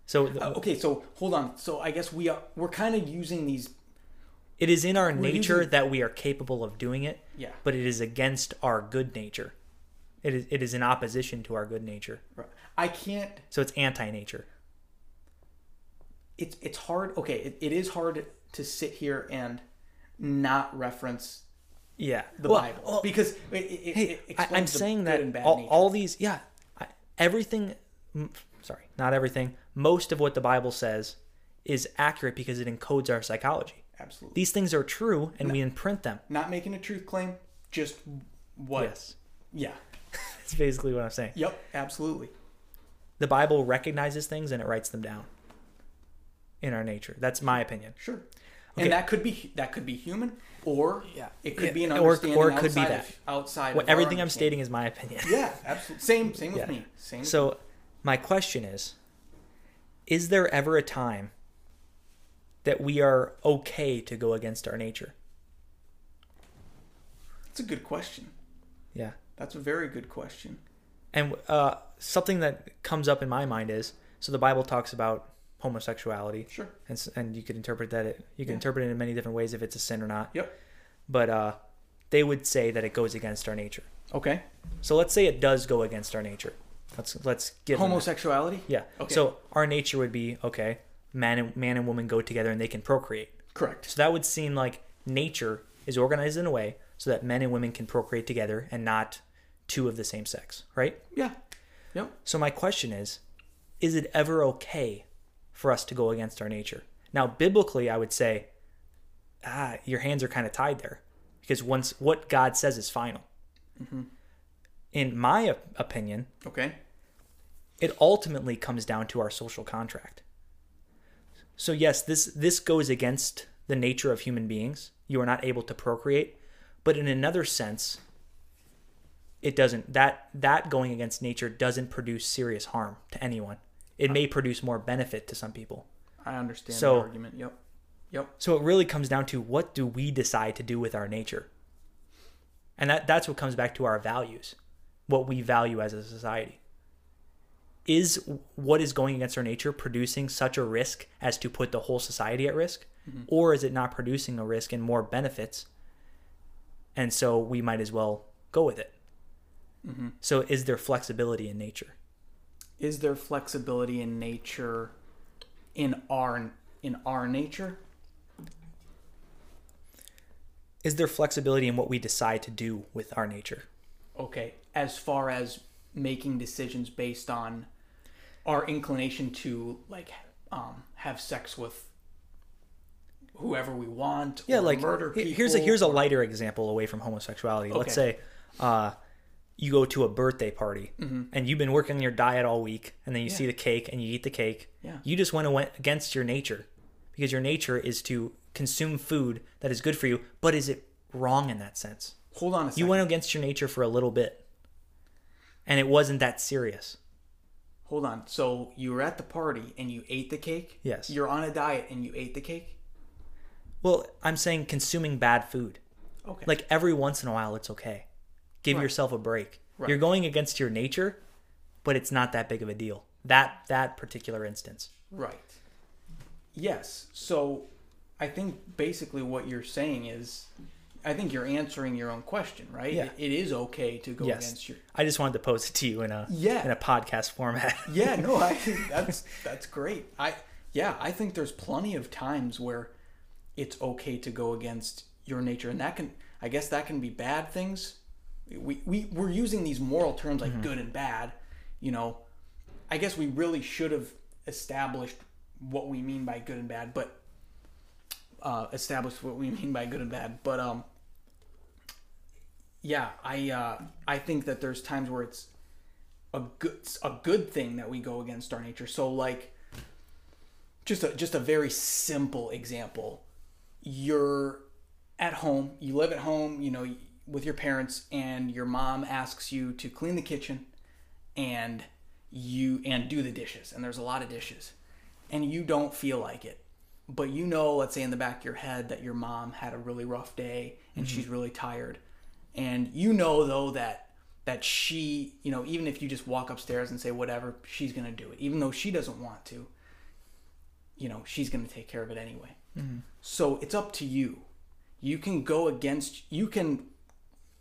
So the, Uh, okay. So hold on. So I guess we are we're kind of using these. It is in our we're nature using- that we are capable of doing it, Yeah. but it is against our good nature. It is it is in opposition to our good nature. Right. I can't. So it's anti nature. It's it's hard. Okay. It, it is hard to sit here and not reference Yeah, the Well, Bible well, because it, it, hey, I, the saying that all, all these, yeah, I, everything. Sorry, not everything. Most of what the Bible says is accurate because it encodes our psychology. Absolutely. These things are true, and we imprint them. Not making a truth claim. Just what? Yes, Yeah. that's basically what I'm saying. Yep. Absolutely. The Bible recognizes things and it writes them down in our nature. That's my opinion. Sure. Okay. And that could be that could be human, or Yeah. it could Yeah, be an or- understanding or it could be outside that. Of, outside. Well, everything I'm stating is my opinion. Yeah, absolutely. Same, same with Yeah. me. Same. So, my question is Is there ever a time that we are okay to go against our nature? That's a good question. Yeah. That's a very good question. And uh, something that comes up in my mind is so the Bible talks about homosexuality, Sure. and, and you could interpret that it, you can Yeah. interpret it in many different ways if it's a sin or not. Yep. But uh, they would say that it goes against our nature. Okay. So let's say it does go against our nature. Let's let's give. Homosexuality. Yeah. Okay. So our nature would be okay. Man and man and woman go together and they can procreate. Correct. So that would seem like nature is organized in a way so that men and women can procreate together and not two of the same sex, right? Yeah. Yep. So my question is, is it ever okay for us to go against our nature? Now, biblically, I would say, ah, your hands are kind of tied there, because once what God says is final. In my opinion, Okay. it ultimately comes down to our social contract. So yes, this this goes against the nature of human beings. You are not able to procreate, but in another sense, it doesn't that that going against nature doesn't produce serious harm to anyone. It may produce more benefit to some people. I understand So- the argument. Yep. Yep. So it really comes down to what do we decide to do with our nature? And that, that's what comes back to our values, what we value as a society. Is what is going against our nature producing such a risk as to put the whole society at risk? Mm-hmm. Or is it not producing a risk and more benefits? And so we might as well go with it. Mm-hmm. So is there flexibility in nature? Is there flexibility in nature, in our in our nature? Is there flexibility in what we decide to do with our nature? Okay. As far as making decisions based on our inclination to like um, have sex with whoever we want. Yeah, or like murder people. here's a here's a or- lighter example away from homosexuality. Let's say uh, you go to a birthday party and you've been working on your diet all week, and then you see Mm-hmm. The cake and you eat the cake. Yeah. You just went against your nature because your nature is to consume food that is good for you. But is it wrong in that sense? Hold on a second. You went against your nature for a little bit, and it wasn't that serious. Hold on. So you were at the party and you ate the cake? Yes. You're on a diet and you ate the cake? Well, I'm saying consuming bad food. Okay. Like every once in a while, it's okay. Give Right. yourself a break. Right. You're going against your nature, but it's not that big of a deal. That that particular instance. Right. Yes. So I think basically what you're saying is I think you're answering your own question, right? Yeah. It, is okay to go Yes. against your I just wanted to pose it to you in a Yeah. in a podcast format. Yeah, no, I think that's that's great. I yeah, I think there's plenty of times where it's okay to go against your nature and that can I guess that can be bad things. We we we're using these moral terms like good and bad you know, I guess we really should have established what we mean by good and bad, but uh, established what we mean by good and bad. But um, yeah, I uh, I think that there's times where it's a good a good thing that we go against our nature. So like, just a just a very simple example. You're at home, you live at home, you know, with your parents, and your mom asks you to clean the kitchen, and you and do the dishes, and there's a lot of dishes, and you don't feel like it, but you know, let's say in the back of your head that your mom had a really rough day and she's really tired, and you know though that that she, you know, even if you just walk upstairs and say whatever, she's gonna do it, even though she doesn't want to. You know, she's gonna take care of it anyway. Mm-hmm. So it's up to you. You can go against. You can.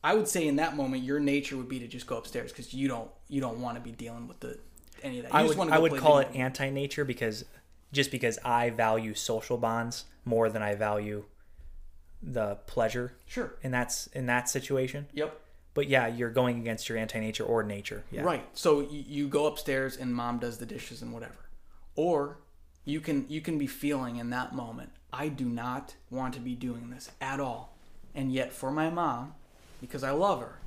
I would say in that moment, your nature would be to just go upstairs because you don't you don't want to be dealing with the any of that. You I would I would call it anti-nature because just because I value social bonds more than I value the pleasure Sure. in that's in that situation. Yep. But yeah, you're going against your anti-nature or nature. Yeah. Right. So you, you go upstairs and mom does the dishes and whatever. Or you can you can be feeling in that moment, I do not want to be doing this at all. And yet for my mom, because I love her,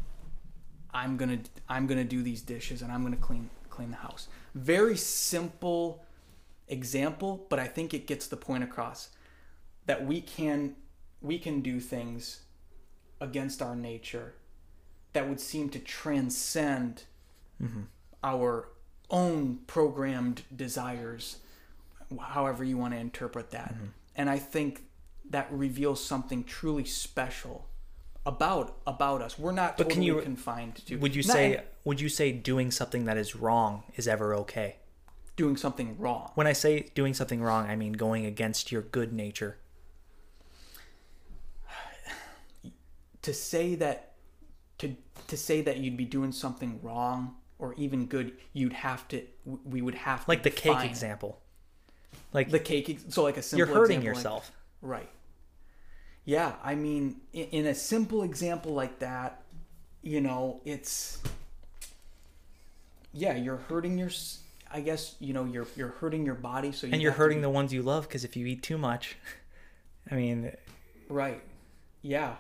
I'm going to I'm going to do these dishes and I'm going to clean clean the house. Very simple example, but I think it gets the point across that we can we can do things against our nature that would seem to transcend mm-hmm. our own programmed desires, however you want to interpret that. Mm-hmm. And I think that reveals something truly special about about us. We're not But totally can you- confined to. Would you Not- say would you say doing something that is wrong is ever okay? doing something wrong? When I say doing something wrong, I mean going against your good nature. To say that to to say that you'd be doing something wrong or even good, you'd have to. We would have to Like the cake example. Like The cake. So like a simple. you're hurting example like- yourself. Right. Yeah, I mean, in, in a simple example like that, you know, it's yeah, you're hurting your. I guess you know you're you're hurting your body, so you and you're to hurting the ones you love because if you eat too much, I mean, right. Yeah,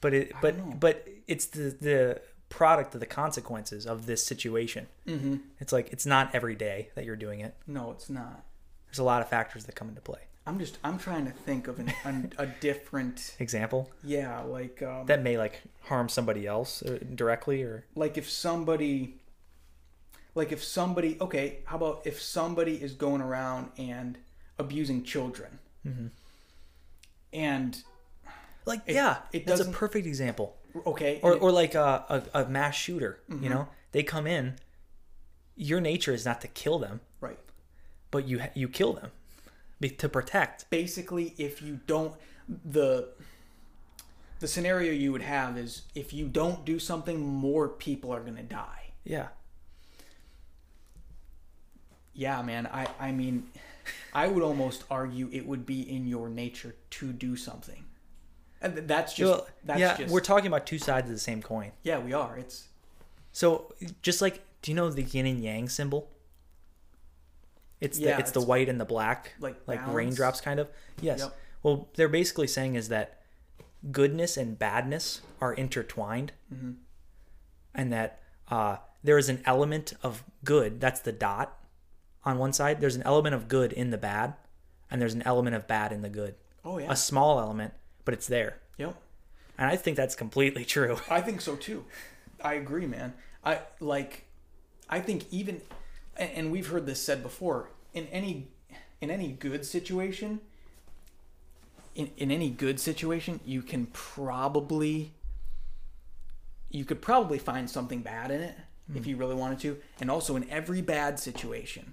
but it but but it's the the product of the consequences of this situation. mm-hmm. It's like it's not every day that you're doing it. no, it's not. There's a lot of factors that come into play. I'm just I'm trying to think of an, an, a different Example yeah, like um, that may like harm somebody else uh, directly or like if somebody like if somebody okay how about if somebody is going around and abusing children and like It- yeah, it that's a perfect example. okay Or and- or like a a, a mass shooter. Mm-hmm. You know, they come in. Your nature is not to kill them, right but you you kill them to protect. basically if you don't the the scenario you would have is if you don't do something more people are going to die Yeah. yeah man i i mean i would almost argue it would be in your nature to do something and that's just Well, that's yeah, just we're talking about two sides of the same coin. yeah we are it's So just like, do you know the yin and yang symbol? It's the Yeah, it's the white and the black, like like balance. raindrops, kind of. Yes. Yep. Well, they're basically saying is that goodness and badness are intertwined, Mm-hmm. and that uh, there is an element of good. That's the dot on one side. There's an element of good in the bad, and there's an element of bad in the good. oh yeah A small element, but it's there, yep and I think that's completely true. I think so too. I agree, man. I like. I think even, and, we've heard this said before. In any, in any good situation. In in any good situation, you can probably. You could probably find something bad in it if Hmm. you really wanted to, and also in every bad situation.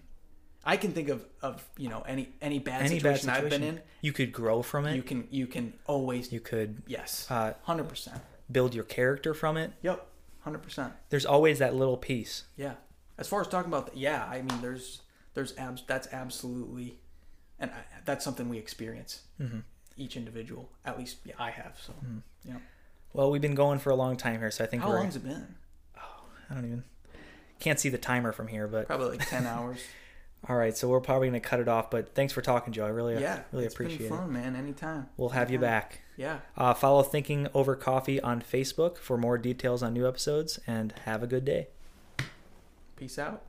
I can think of of you know any any bad Any bad situation I've been in. you could grow from it. You can you can always you could yes uh, hundred percent. build your character from it. Yep, hundred percent. There's always that little piece. Yeah. As far as talking about, the, yeah, I mean, there's, there's abs, that's absolutely, and I, that's something we experience. Mm-hmm. Each individual, at least, yeah, I have. So, yeah. Well, we've been going for a long time here, so I think How we're. long's it been? Oh, I don't even. Can't see the timer from here, but Probably like ten hours. All right. So we're probably gonna cut it off. But thanks for talking, Joe. I really, yeah, really appreciate been it. fun, man. Anytime. We'll have you back. Yeah. Uh, follow Thinking Over Coffee on Facebook for more details on new episodes, and have a good day. Peace out.